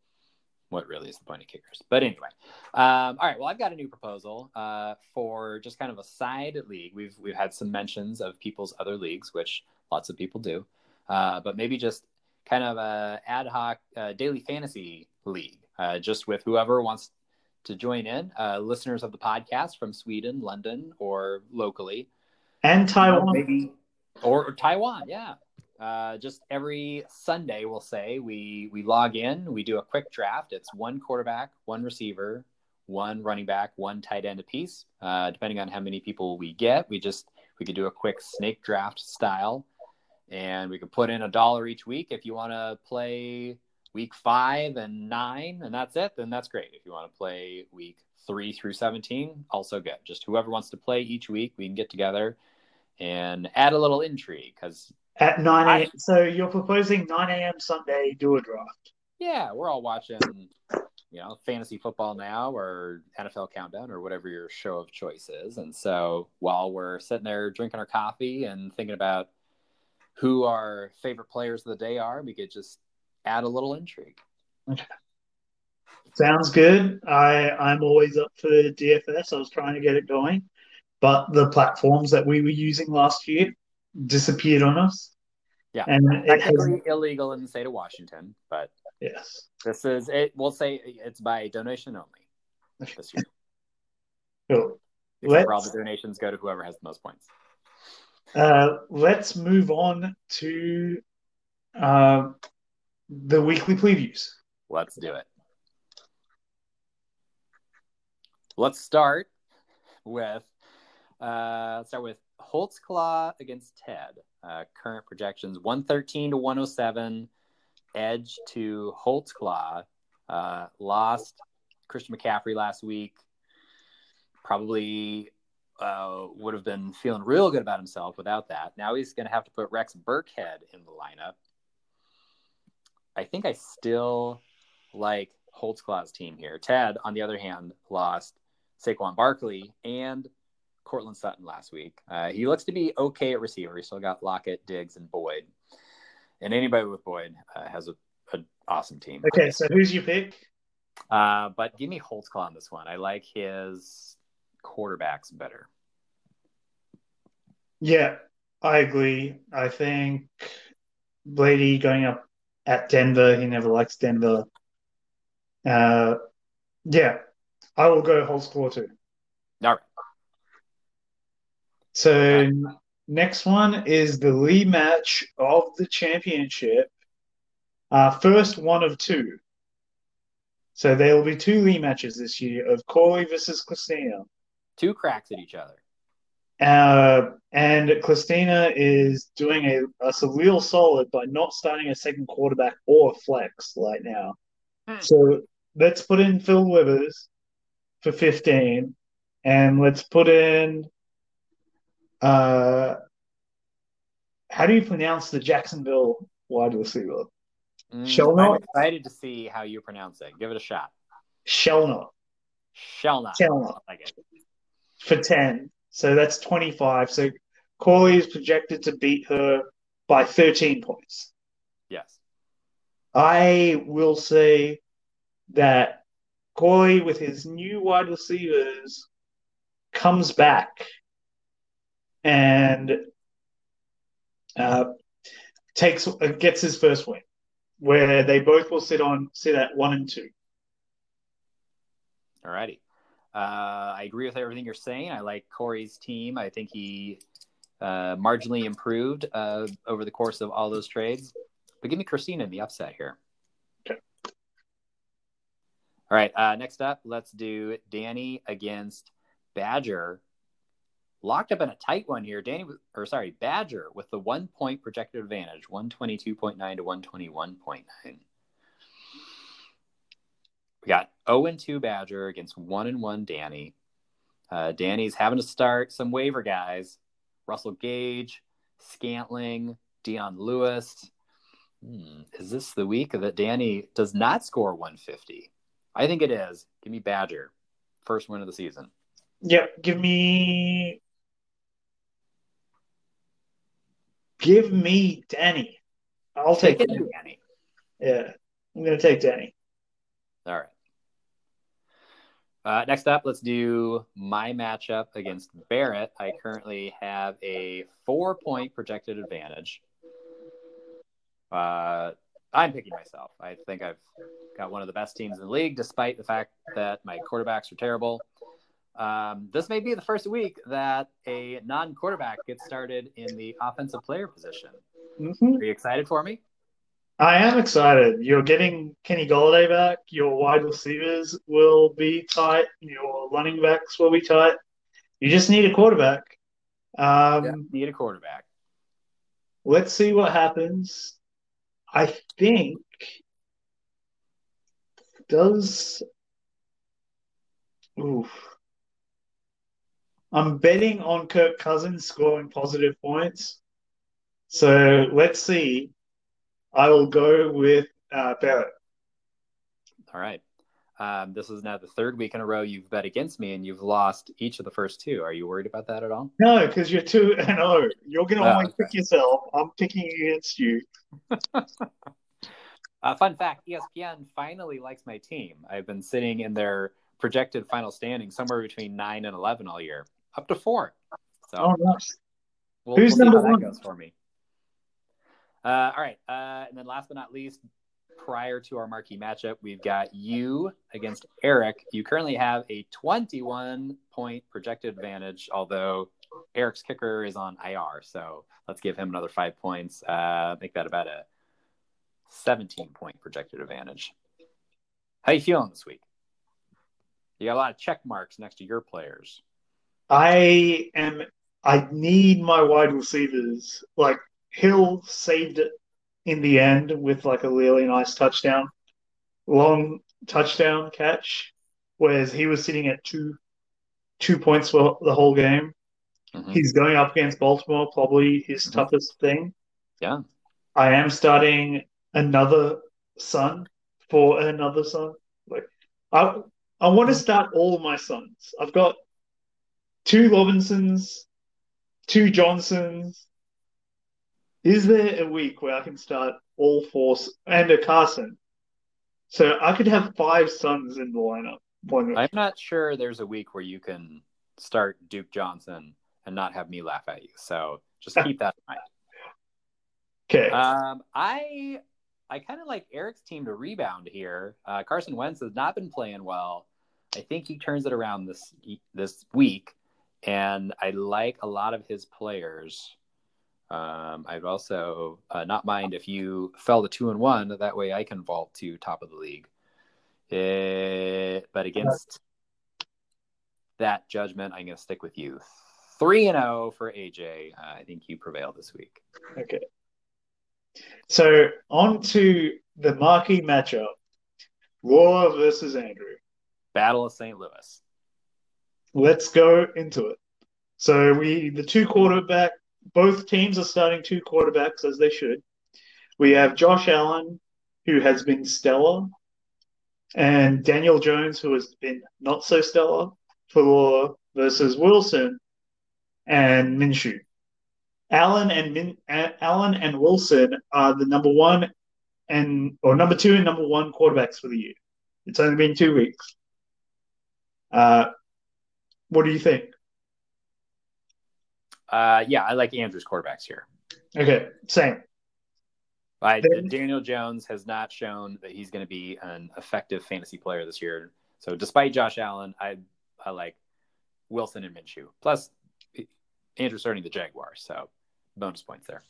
what really is the point of kickers? But anyway, um, all right. Well, I've got a new proposal uh, for just kind of a side league. We've we've had some mentions of people's other leagues, which lots of people do, uh, but maybe just kind of a ad hoc uh, daily fantasy league, uh, just with whoever wants to join in, uh, listeners of the podcast from Sweden, London, or locally and Taiwan, maybe, or, or Taiwan. Yeah, uh, just every Sunday, we'll say we we log in, we do a quick draft. It's one quarterback, one receiver, one running back, one tight end apiece. Uh, depending on how many people we get, we just we could do a quick snake draft style, and we could put in a dollar each week if you want to play week five and nine, and that's it. Then that's great. If you want to play week three through 17, also good. Just whoever wants to play each week, we can get together and add a little intrigue because at 9 a.m. So you're proposing 9 a.m. Sunday do a draft. Yeah, we're all watching, you know, fantasy football now or NFL Countdown or whatever your show of choice is. And so while we're sitting there drinking our coffee and thinking about who our favorite players of the day are, we could just add a little intrigue. Okay. Sounds good. I I'm always up for DFS. I was trying to get it going, but the platforms that we were using last year disappeared on us. Yeah, and technically has... illegal in the state of Washington, but yes, this is it. We'll say it's by donation only this year. Cool. Except all the donations go to whoever has the most points. Uh, let's move on to uh, the weekly previews. Let's do it. Let's start with uh, start with Holtzclaw against Ted. Uh, current projections 113 to 107. Edge to Holtzclaw. Uh, lost Christian McCaffrey last week. Probably uh, would have been feeling real good about himself without that. Now he's going to have to put Rex Burkhead in the lineup. I think I still like Holtzclaw's team here. Ted, on the other hand, lost Saquon Barkley and Courtland Sutton last week. Uh, he looks to be okay at receiver. He still got Lockett, Diggs, and Boyd. And anybody with Boyd uh, has a, an awesome team. Okay, so who's your pick? Uh, but give me Holtzclaw on this one. I like his quarterbacks better. Yeah, I agree. I think Brady going up at Denver, he never likes Denver. Uh, yeah, I will go Holtzclaw too. All right. So next one is the rematch of the championship. Uh, first one of two. So there will be two rematches this year of Corey versus Christina. Two cracks at each other. Uh, and Christina is doing a, a real solid by not starting a second quarterback or flex right now. Hmm. So let's put in Phil Rivers for 15, and let's put in. Uh, how do you pronounce the Jacksonville wide receiver? Mm, I'm excited to see how you pronounce it. Give it a shot. Shellnut. Shellnut. Shellnut. Like it. For 10. So that's 25. So Corey is projected to beat her by 13 points. Yes. I will say that Corey, with his new wide receivers, comes back and uh, takes uh, gets his first win, where they both will sit on sit at one and two. Alrighty, uh, I agree with everything you're saying. I like Corey's team. I think he uh, marginally improved uh, over the course of all those trades. But give me Christina in the upset here. Okay. All right. Uh, next up, let's do Danny against Badger. Locked up in a tight one here. Danny, or sorry, Badger with the one point projected advantage, 122.9 to 121.9. We got 0 and 2 Badger against 1 and 1 Danny. Uh, Danny's having to start some waiver guys Russell Gage, Scantling, Dion Lewis. Hmm, is this the week that Danny does not score 150? I think it is. Give me Badger. First win of the season. Yep. Give me. Give me Danny. I'll take, Take Danny. Danny. Yeah, I'm gonna take Danny. All right. Uh, next up, let's do my matchup against Barrett. I currently have a four point projected advantage. Uh, I'm picking myself. I think I've got one of the best teams in the league, despite the fact that my quarterbacks are terrible. Um, this may be the first week that a non quarterback gets started in the offensive player position. hmm Are you excited for me? I am excited. You're getting Kenny Golladay back. Your wide receivers will be tight. Your running backs will be tight. You just need a quarterback. Um, Need a quarterback. Let's see what happens. I think does. Oof. I'm betting on Kirk Cousins scoring positive points. So let's see. I will go with uh, Barrett. All right. Um, this is now the third week in a row you've bet against me, and you've lost each of the first two. Are you worried about that at all? No, because you're two and zero. You're gonna Oh, only okay. pick yourself. I'm picking against you. Uh, fun fact: ESPN finally likes my team. I've been sitting in their projected final standing somewhere between nine and eleven all year, up to four. So Oh, nice. we'll, Who's we'll number one? for me. Uh, all right, uh, and then last but not least, prior to our marquee matchup, we've got you against Eric. You currently have a 21 point projected advantage, although Eric's kicker is on IR. So let's give him another five points, uh, make that about a 17 point projected advantage. How you feeling this week? You got a lot of check marks next to your players. I am. I need my wide receivers. Like Hill saved it in the end with like a really nice touchdown, long touchdown catch, whereas he was sitting at two two points for the whole game. Mhm. He's going up against Baltimore, probably his Mhm. toughest thing. Yeah. I am starting another son for another son. Like I I want to start all my sons. I've got two Robinsons, two Johnsons. Is there a week where I can start all four and a Carson? So I could have five sons in the lineup. One I'm not sure there's a week where you can start Duke Johnson and not have me laugh at you. So just keep that in mind. okay. Um, I I kind of like Eric's team to rebound here. Uh, Carson Wentz has not been playing well. I think he turns it around this this week, and I like a lot of his players. Um, I'd also uh, not mind if you fell to two and one. That way, I can vault to top of the league. Eh, but against that judgment, I'm going to stick with you. Three and zero for AJ. Uh, I think you prevail this week. Okay. So on to the marquee matchup. Laura versus Andrew. Battle of St. Louis. Let's go into it. So we the two quarterback both teams are starting two quarterbacks as they should. We have Josh Allen, who has been stellar, and Daniel Jones, who has been not so stellar for versus Wilson and Minshew. Allen and Min, Allen and Wilson are the number one and or number two and number one quarterbacks for the year. It's only been two weeks. Uh, what do you think? Uh, yeah, I like Andrew's quarterbacks here. Okay, same. I, Daniel Jones has not shown that he's going to be an effective fantasy player this year. So, despite Josh Allen, I I like Wilson and Minshew. Plus, Andrew's starting the Jaguars, so bonus points there.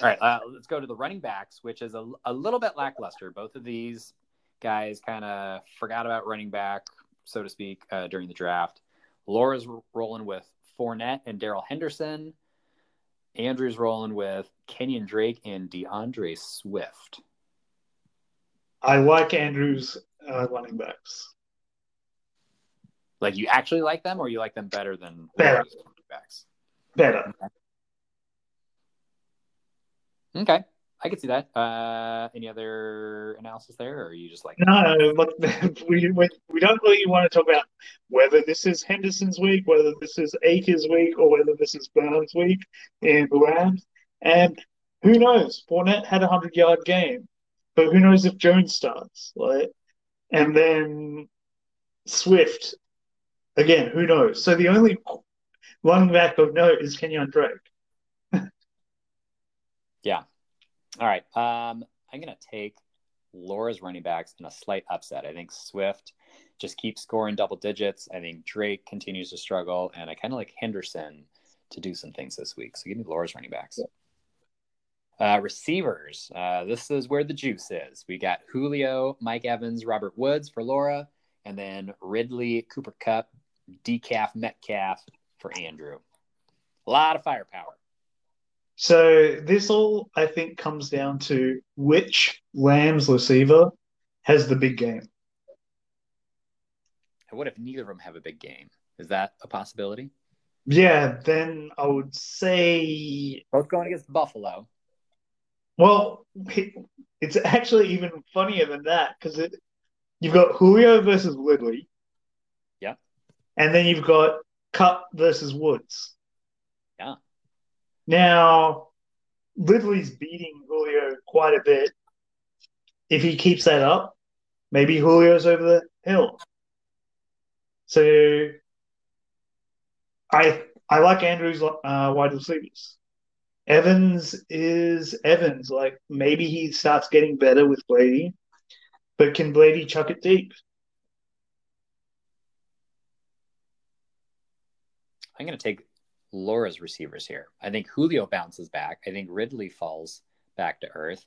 All right, uh, let's go to the running backs, which is a, a little bit lackluster. Both of these guys kind of forgot about running back, so to speak, uh, during the draft. Laura's rolling with Fournette and Darrell Henderson. Andrew's rolling with Kenyon Drake and DeAndre Swift. I like Andrews uh, running backs. Like you actually like them, or you like them better than Better. Backs? Better. Okay, I can see that. Uh, any other analysis there, or are you just like No, look, we, we we don't really want to talk about whether this is Henderson's week, whether this is Akers' week, or whether this is Burns' week in the Rams. And who knows? Fournette had a hundred yard game, but who knows if Jones starts? Like, and then Swift again. Who knows? So the only running back of note is Kenyon Drake. Yeah. All right. Um, I'm gonna take Laura's running backs in a slight upset. I think Swift just keeps scoring double digits. I think Drake continues to struggle, and I kind of like Henderson to do some things this week. So give me Laura's running backs. Uh, receivers. Uh, this is where the juice is. We got Julio, Mike Evans, Robert Woods for Laura, and then Ridley, Cooper Kupp, Decaf, Metcalf for Andrew. A lot of firepower. So this all, I think, comes down to which Rams receiver has the big game. What if neither of them have a big game? Is that a possibility? Yeah, then I would say, Both going against Buffalo. well, it's actually even funnier than that because it you've got Julio versus Ridley. Yeah. And then you've got Kupp versus Woods. Now, Ridley's beating Julio quite a bit. If he keeps that up, maybe Julio's over the hill. So, I I like Andrew's uh, wide receivers. Evans is Evans. Like maybe he starts getting better with Brady, but can Brady chuck it deep? I'm going to take Laura's receivers here. I think Julio bounces back. I think Ridley falls back to earth.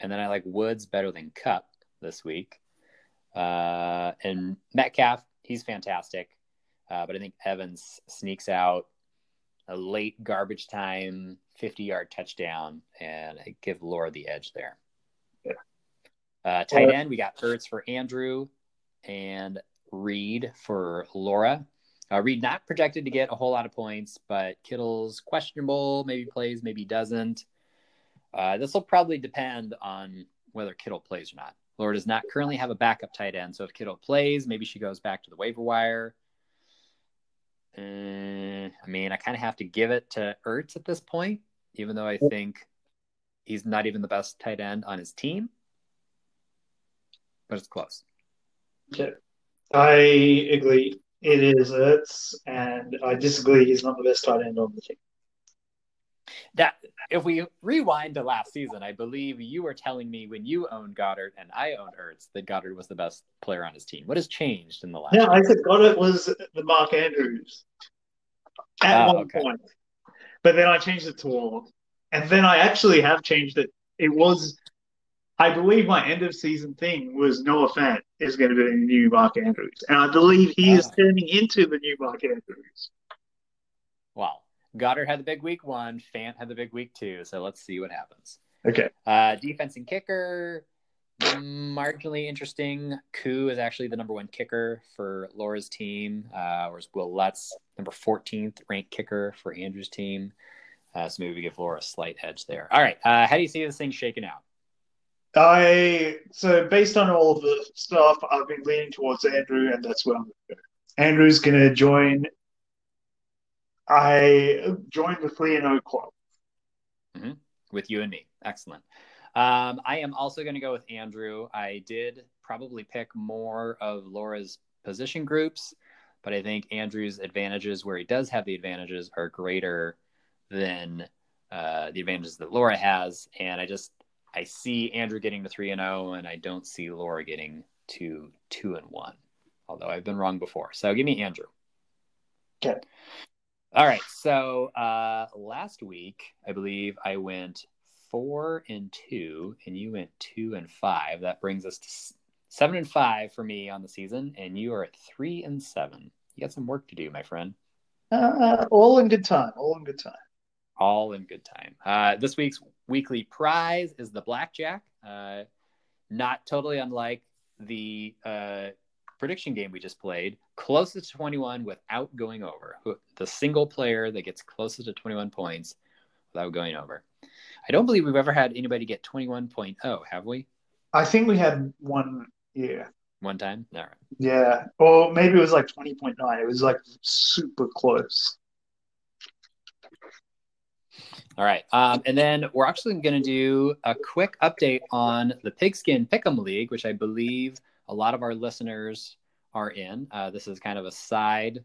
And then I like Woods better than Kupp this week. Uh, and Metcalf, he's fantastic. Uh, but I think Evans sneaks out a late garbage time 50 yard touchdown, and I give Laura the edge there. Yeah. Uh, tight end, we got Ertz for Andrew and Reed for Laura. Uh, Reed not projected to get a whole lot of points, but Kittle's questionable. Maybe plays, maybe doesn't. Uh, this will probably depend on whether Kittle plays or not. Laura does not currently have a backup tight end, so if Kittle plays, maybe she goes back to the waiver wire. Uh, I mean, I kind of have to give it to Ertz at this point, even though I think he's not even the best tight end on his team. But it's close. Yeah, I agree. It is Ertz, and I disagree. He's not the best tight end on the team. That if we rewind to last season, I believe you were telling me when you owned Goedert and I owned Ertz that Goedert was the best player on his team. What has changed in the last? Yeah, I year? Goedert was the Mark Andrews at Oh, one okay. point, but then I changed it to all, and then I actually have changed it. It was, I believe, my end of season thing was Noah Fant is going to be the new Mark Andrews, and I believe he is turning into the new Mark Andrews. Wow, Goedert had the big week one. Fant had the big week two. So let's see what happens. Okay, Uh, defense and kicker, marginally interesting. Koo is actually the number one kicker for Laura's team, uh, whereas Wil Lutz, number 14th ranked kicker for Andrew's team. Uh, so maybe we give Laura a slight edge there. All right. Uh, how do you see this thing shaking out? I so based on all of the stuff, I've been leaning towards Andrew, and that's where I'm going to go. Andrew's going to join. I joined the three and O club. with you and me. Excellent. Um, I am also going to go with Andrew. I did probably pick more of Laura's position groups, but I think Andrew's advantages, where he does have the advantages, are greater than uh, the advantages that Laura has. And I just I see Andrew getting to three and zero, and I don't see Laura getting to two and one. Although I've been wrong before, so give me Andrew. Okay. All right. So uh, last week, I believe I went four and two, and you went two and five. That brings us to seven and five for me on the season, and you are at three and seven. You got some work to do, my friend. Uh, all in good time. All in good time. All in good time. Uh, this week's weekly prize is the blackjack. Uh, not totally unlike the uh, prediction game we just played. Closest to 21 without going over. The single player that gets closest to 21 points without going over. I don't believe we've ever had anybody get 21.0, have we? I think we had one year. One time? All right. Yeah, or maybe it was like twenty point nine. It was like super close. All right. Um, and then we're actually going to do a quick update on the Pigskin Pick'em League, which I believe a lot of our listeners are in. Uh, this is kind of a side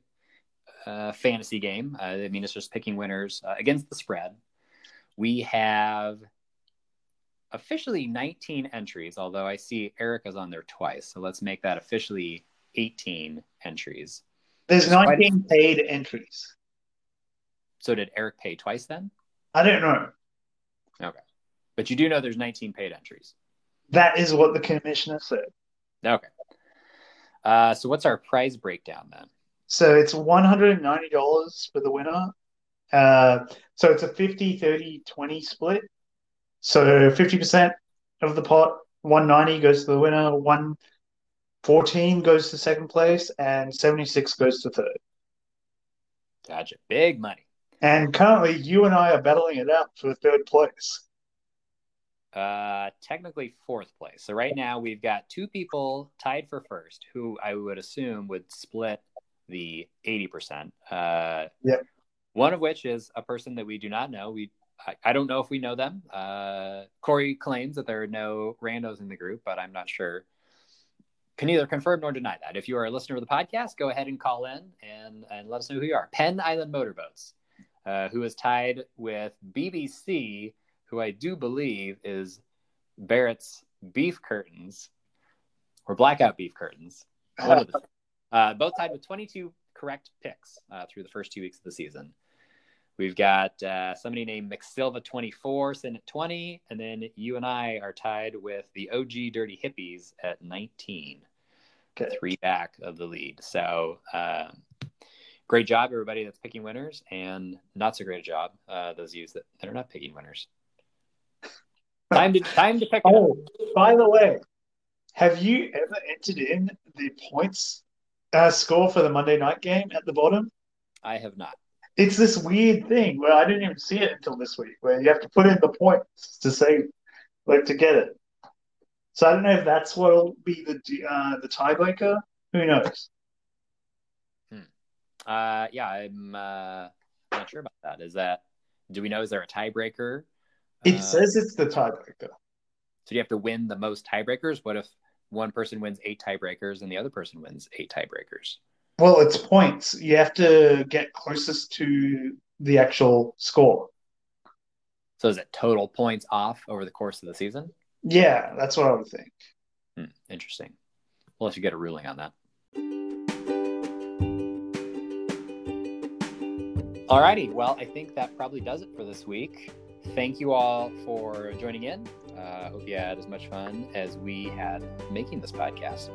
uh, fantasy game. Uh, I mean, it's just picking winners uh, against the spread. We have officially 19 entries, although I see Erica's on there twice. So let's make that officially 18 entries. There's 19 paid entries. So did Eric pay twice then? I don't know. Okay. But you do know there's 19 paid entries. That is what the commissioner said. Okay. Uh, so what's our prize breakdown then? So it's $190 for the winner. Uh, so it's a 50, 30, 20 split. So 50% of the pot, 190 goes to the winner, 114 goes to second place, and 76 goes to third. Gotcha. Big money. And currently, you and I are battling it out for third place. Uh, technically fourth place. So right now we've got two people tied for first, who I would assume would split the eighty percent. Uh, yep. One of which is a person that we do not know. We I, I don't know if we know them. Uh, Corey claims that there are no randos in the group, but I'm not sure. Can neither confirm nor deny that. If you are a listener of the podcast, go ahead and call in and, and let us know who you are. Penn Island Motorboats, uh, who is tied with BBC, who I do believe is Barrett's Beef Curtains or Blackout Beef Curtains. The, uh, both tied with 22 correct picks uh, through the first two weeks of the season. We've got uh, somebody named McSilva24 sitting at 20, and then you and I are tied with the OG Dirty Hippies at 19. Okay. Three back of the lead. So, uh, great job, everybody that's picking winners, and not so great a job, uh, those of you that, that are not picking winners. Time to time to pick. Oh, by the way, have you ever entered in the points uh, score for the Monday night game at the bottom? I have not. It's this weird thing where I didn't even see it until this week, where you have to put in the points to say, like, to get it. So I don't know if that's what'll be the uh, the tiebreaker. Who knows? Uh, yeah, I'm uh, not sure about that. Is that do we know? Is there a tiebreaker? It Uh, says it's the tiebreaker. So do you have to win the most tiebreakers? What if one person wins eight tiebreakers and the other person wins eight tiebreakers? Well, it's points. You have to get closest to the actual score. So is it total points off over the course of the season? Yeah, that's what I would think. Hmm, interesting. We'll let you get a ruling on that. Alrighty, well, I think that probably does it for this week. Thank you all for joining in. I uh, hope you had as much fun as we had making this podcast.